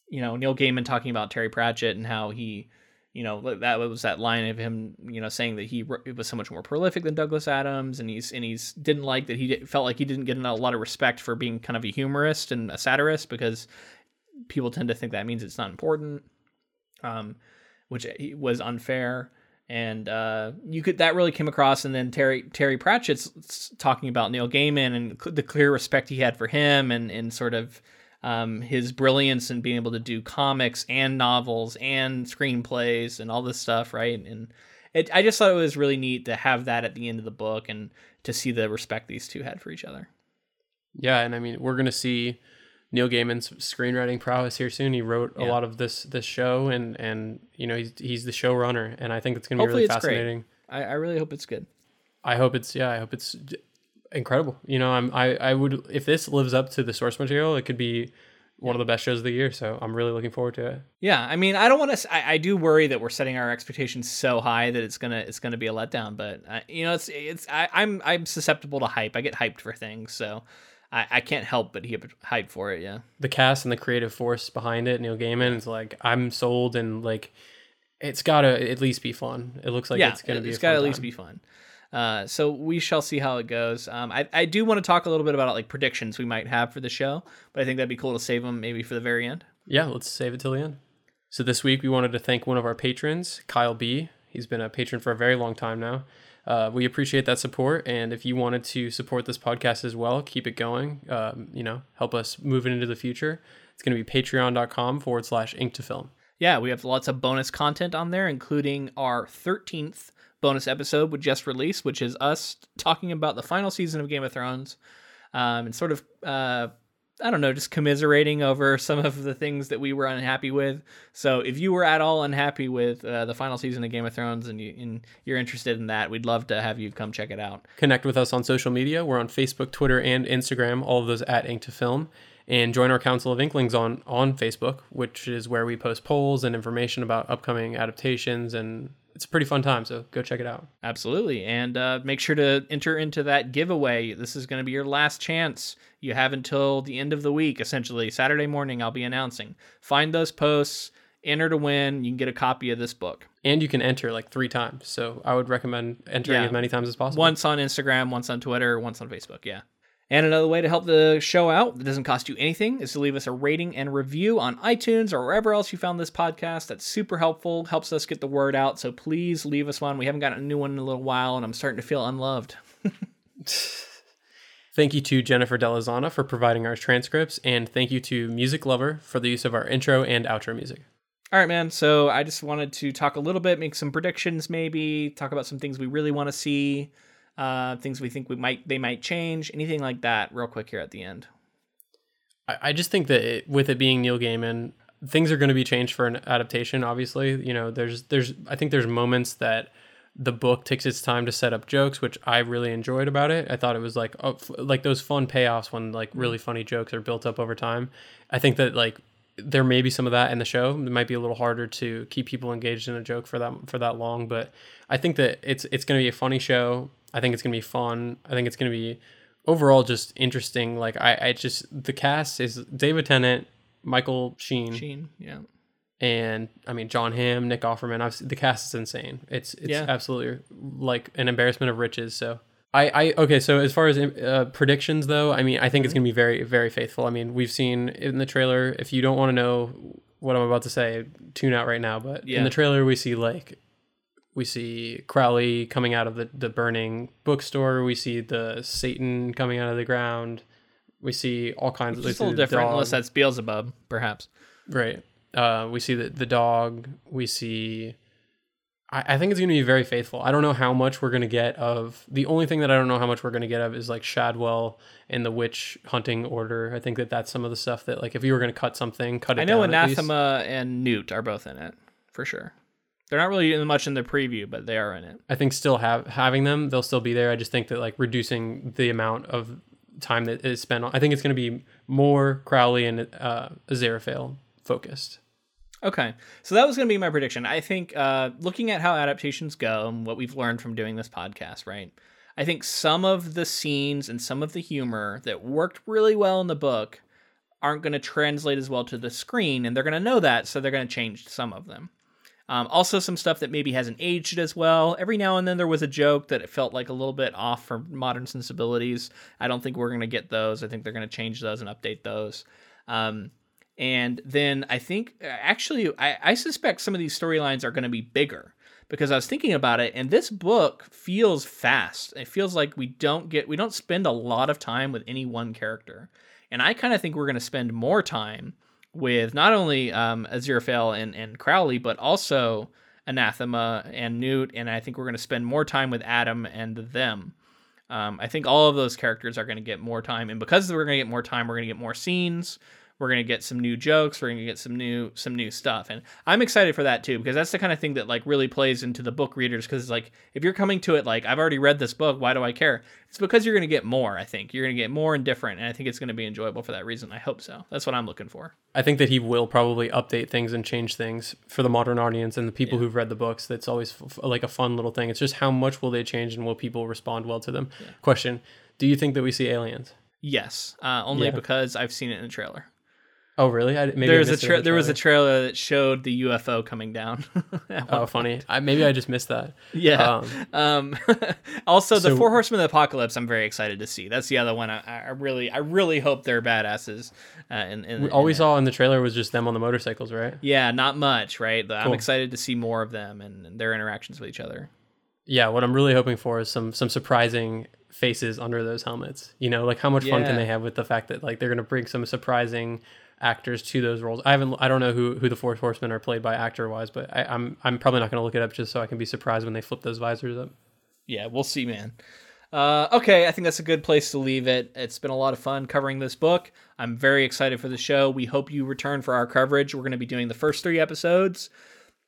you know Neil Gaiman talking about Terry Pratchett and how he you know that was that line of him you know saying that he was so much more prolific than Douglas Adams and he's and he's didn't like that he felt like he didn't get a lot of respect for being kind of a humorist and a satirist because people tend to think that means it's not important, um, which was unfair. And uh, you could that really came across. And then Terry Terry Pratchett's talking about Neil Gaiman and the clear respect he had for him, and and sort of um, his brilliance in being able to do comics and novels and screenplays and all this stuff, right? And it, I just thought it was really neat to have that at the end of the book and to see the respect these two had for each other. Yeah, and I mean, we're gonna see Neil Gaiman's screenwriting prowess here soon. He wrote a Yeah. lot of this this show, and and you know he's he's the showrunner, and I think it's gonna Hopefully be really it's great. fascinating. I, I really hope it's good. I hope it's yeah, I hope it's incredible. You know, I'm I I would if this lives up to the source material, it could be one of the best shows of the year. So I'm really looking forward to it. Yeah, I mean, I don't want to. I, I do worry that we're setting our expectations so high that it's gonna it's gonna be a letdown. But uh, you know, it's it's I, I'm I'm susceptible to hype. I get hyped for things, so I, I can't help but get hyped for it. Yeah, The cast and the creative force behind it, Neil Gaiman, is like I'm sold, and like it's gotta at least be fun. It looks like yeah, it's gonna be. It's a got to fun at least time. be fun. Uh, so we shall see how it goes. Um, I, I do want to talk a little bit about like predictions we might have for the show, but I think that'd be cool to save them maybe for the very end. Yeah, let's save it till the end. So this week we wanted to thank one of our patrons, Kyle B. He's been a patron for a very long time now. Uh, we appreciate that support, and if you wanted to support this podcast as well, keep it going. Um, you know, help us move it into the future. It's going to be patreon.com forward slash ink to film. Yeah, we have lots of bonus content on there, including our 13th bonus episode we just released, which is us talking about the final season of Game of Thrones um, and sort of, uh, I don't know, just commiserating over some of the things that we were unhappy with. So if you were at all unhappy with uh, the final season of Game of Thrones and, you, you're interested in that, we'd love to have you come check it out. Connect with us on social media. We're on Facebook, Twitter, and Instagram, all of those at ink to film. And join our Council of Inklings on, on Facebook, which is where we post polls and information about upcoming adaptations. And it's a pretty fun time, so go check it out. Absolutely. And uh, make sure to enter into that giveaway. This is going to be your last chance. You have until the end of the week, essentially. Saturday morning, I'll be announcing. Find those posts, enter to win. You can get a copy of this book. and you can enter like three times. So I would recommend entering Yeah. as many times as possible. Once on Instagram, once on Twitter, once on Facebook. Yeah. And another way to help the show out that doesn't cost you anything is to leave us a rating and review on iTunes or wherever else you found this podcast. That's super helpful, helps us get the word out. So please leave us one. We haven't gotten a new one in a little while, and I'm starting to feel unloved. Thank you to Jennifer Delazana for providing our transcripts, and thank you to Music Lover for the use of our intro and outro music. All right, man. So I just wanted to talk a little bit, make some predictions, maybe talk about some things we really want to see, uh, things we think we might they might change, anything like that, real quick here at the end. I, I just think that it, with it being Neil Gaiman, things are going to be changed for an adaptation. Obviously, you know, there's there's I think there's moments that the book takes its time to set up jokes, which I really enjoyed about it. I thought it was like oh, f- like those fun payoffs when like really funny jokes are built up over time. I think that like there may be some of that in the show. It might be a little harder to keep people engaged in a joke for that for that long, but I think that it's it's going to be a funny show. I think it's going to be fun. I think it's going to be overall just interesting. Like I, I just the cast is David Tennant Michael Sheen, Sheen, yeah. and I mean Jon Hamm, Nick Offerman. I've, the cast is insane. It's it's Yeah. absolutely like an embarrassment of riches. So I, I okay. So as far as uh, predictions though, I mean I think it's Mm-hmm. gonna be very very faithful. I mean we've seen in the trailer. If you don't want to know what I'm about to say, tune out right now. But Yeah. in the trailer we see like we see Crowley coming out of the, the burning bookstore. We see the Satan coming out of the ground. We see all kinds of we a little different, dog. unless that's Beelzebub, perhaps. Right. Uh, we see the, the dog. We see. I, I think it's going to be very faithful. I don't know how much we're going to get of. The only thing that I don't know how much we're going to get of is like Shadwell and the witch hunting order. I think that that's some of the stuff that, like, if you were going to cut something, cut it I know down. Anathema and Newt are both in it, for sure. They're not really in much in the preview, but they are in it. I think still have having them, they'll still be there. I just think that like reducing the amount of time that is spent on. I think it's going to be more Crowley and uh, Aziraphale focused. Okay, so that was going to be my prediction. I think uh, looking at how adaptations go and what we've learned from doing this podcast, right? I think some of the scenes and some of the humor that worked really well in the book aren't going to translate as well to the screen, and they're going to know that, so they're going to change some of them. Um, also, some stuff that maybe hasn't aged as well. Every now and then there was a joke that it felt like a little bit off for modern sensibilities. I don't think we're going to get those. I think they're going to change those and update those. Um, and then I think, actually, I, I suspect some of these storylines are going to be bigger because I was thinking about it, and this book feels fast. It feels like we don't get, we don't spend a lot of time with any one character. And I kind of think we're going to spend more time with not only um, Aziraphale and, and Crowley, but also Anathema and Newt. And I think we're going to spend more time with Adam and them. Um, I think all of those characters are going to get more time, and because we're going to get more time, we're going to get more scenes. We're going to get some new jokes. We're going to get some new some new stuff, and I'm excited for that too because that's the kind of thing that like really plays into the book readers. Because like if you're coming to it like I've already read this book, why do I care? It's because you're going to get more. I think you're going to get more and different, and I think it's going to be enjoyable for that reason. I hope so. That's what I'm looking for. I think that he will probably update things and change things for the modern audience and the people who've read the books. That's always f- like a fun little thing. It's just how much will they change and will people respond well to them? Question: Do you think that we see aliens? Yes, uh, only Yeah. because I've seen it in the trailer. Oh, really? I, maybe I There's a it in tra- the there was a trailer. that showed the UFO coming down. oh, funny. I, maybe I just missed that. Yeah. Um, Um, also, the Four Horsemen of the Apocalypse, I'm very excited to see. That's the other one. I, I really, I really hope they're badasses. Uh, all we and- saw in the trailer was just them on the motorcycles, right? yeah, not much, right? I'm excited to see more of them and, and their interactions with each other. Yeah. What I'm really hoping for is some some surprising faces under those helmets. You know, like how much fun can they have with the fact that like they're gonna bring some surprising actors to those roles. I haven't. I don't know who who the four horsemen are played by actor wise, but I, I'm I'm probably not gonna look it up just so I can be surprised when they flip those visors up. Yeah, we'll see, man. Uh, okay, I think that's a good place to leave it. It's been a lot of fun covering this book. I'm very excited for the show. We hope you return for our coverage. We're going to be doing the first three episodes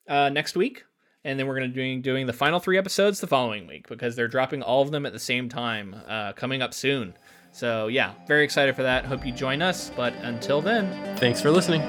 uh, next week, and then we're going to be doing, doing the final three episodes the following week because they're dropping all of them at the same time uh, coming up soon. So, yeah, very excited for that. Hope you join us. But until then, Thanks for listening.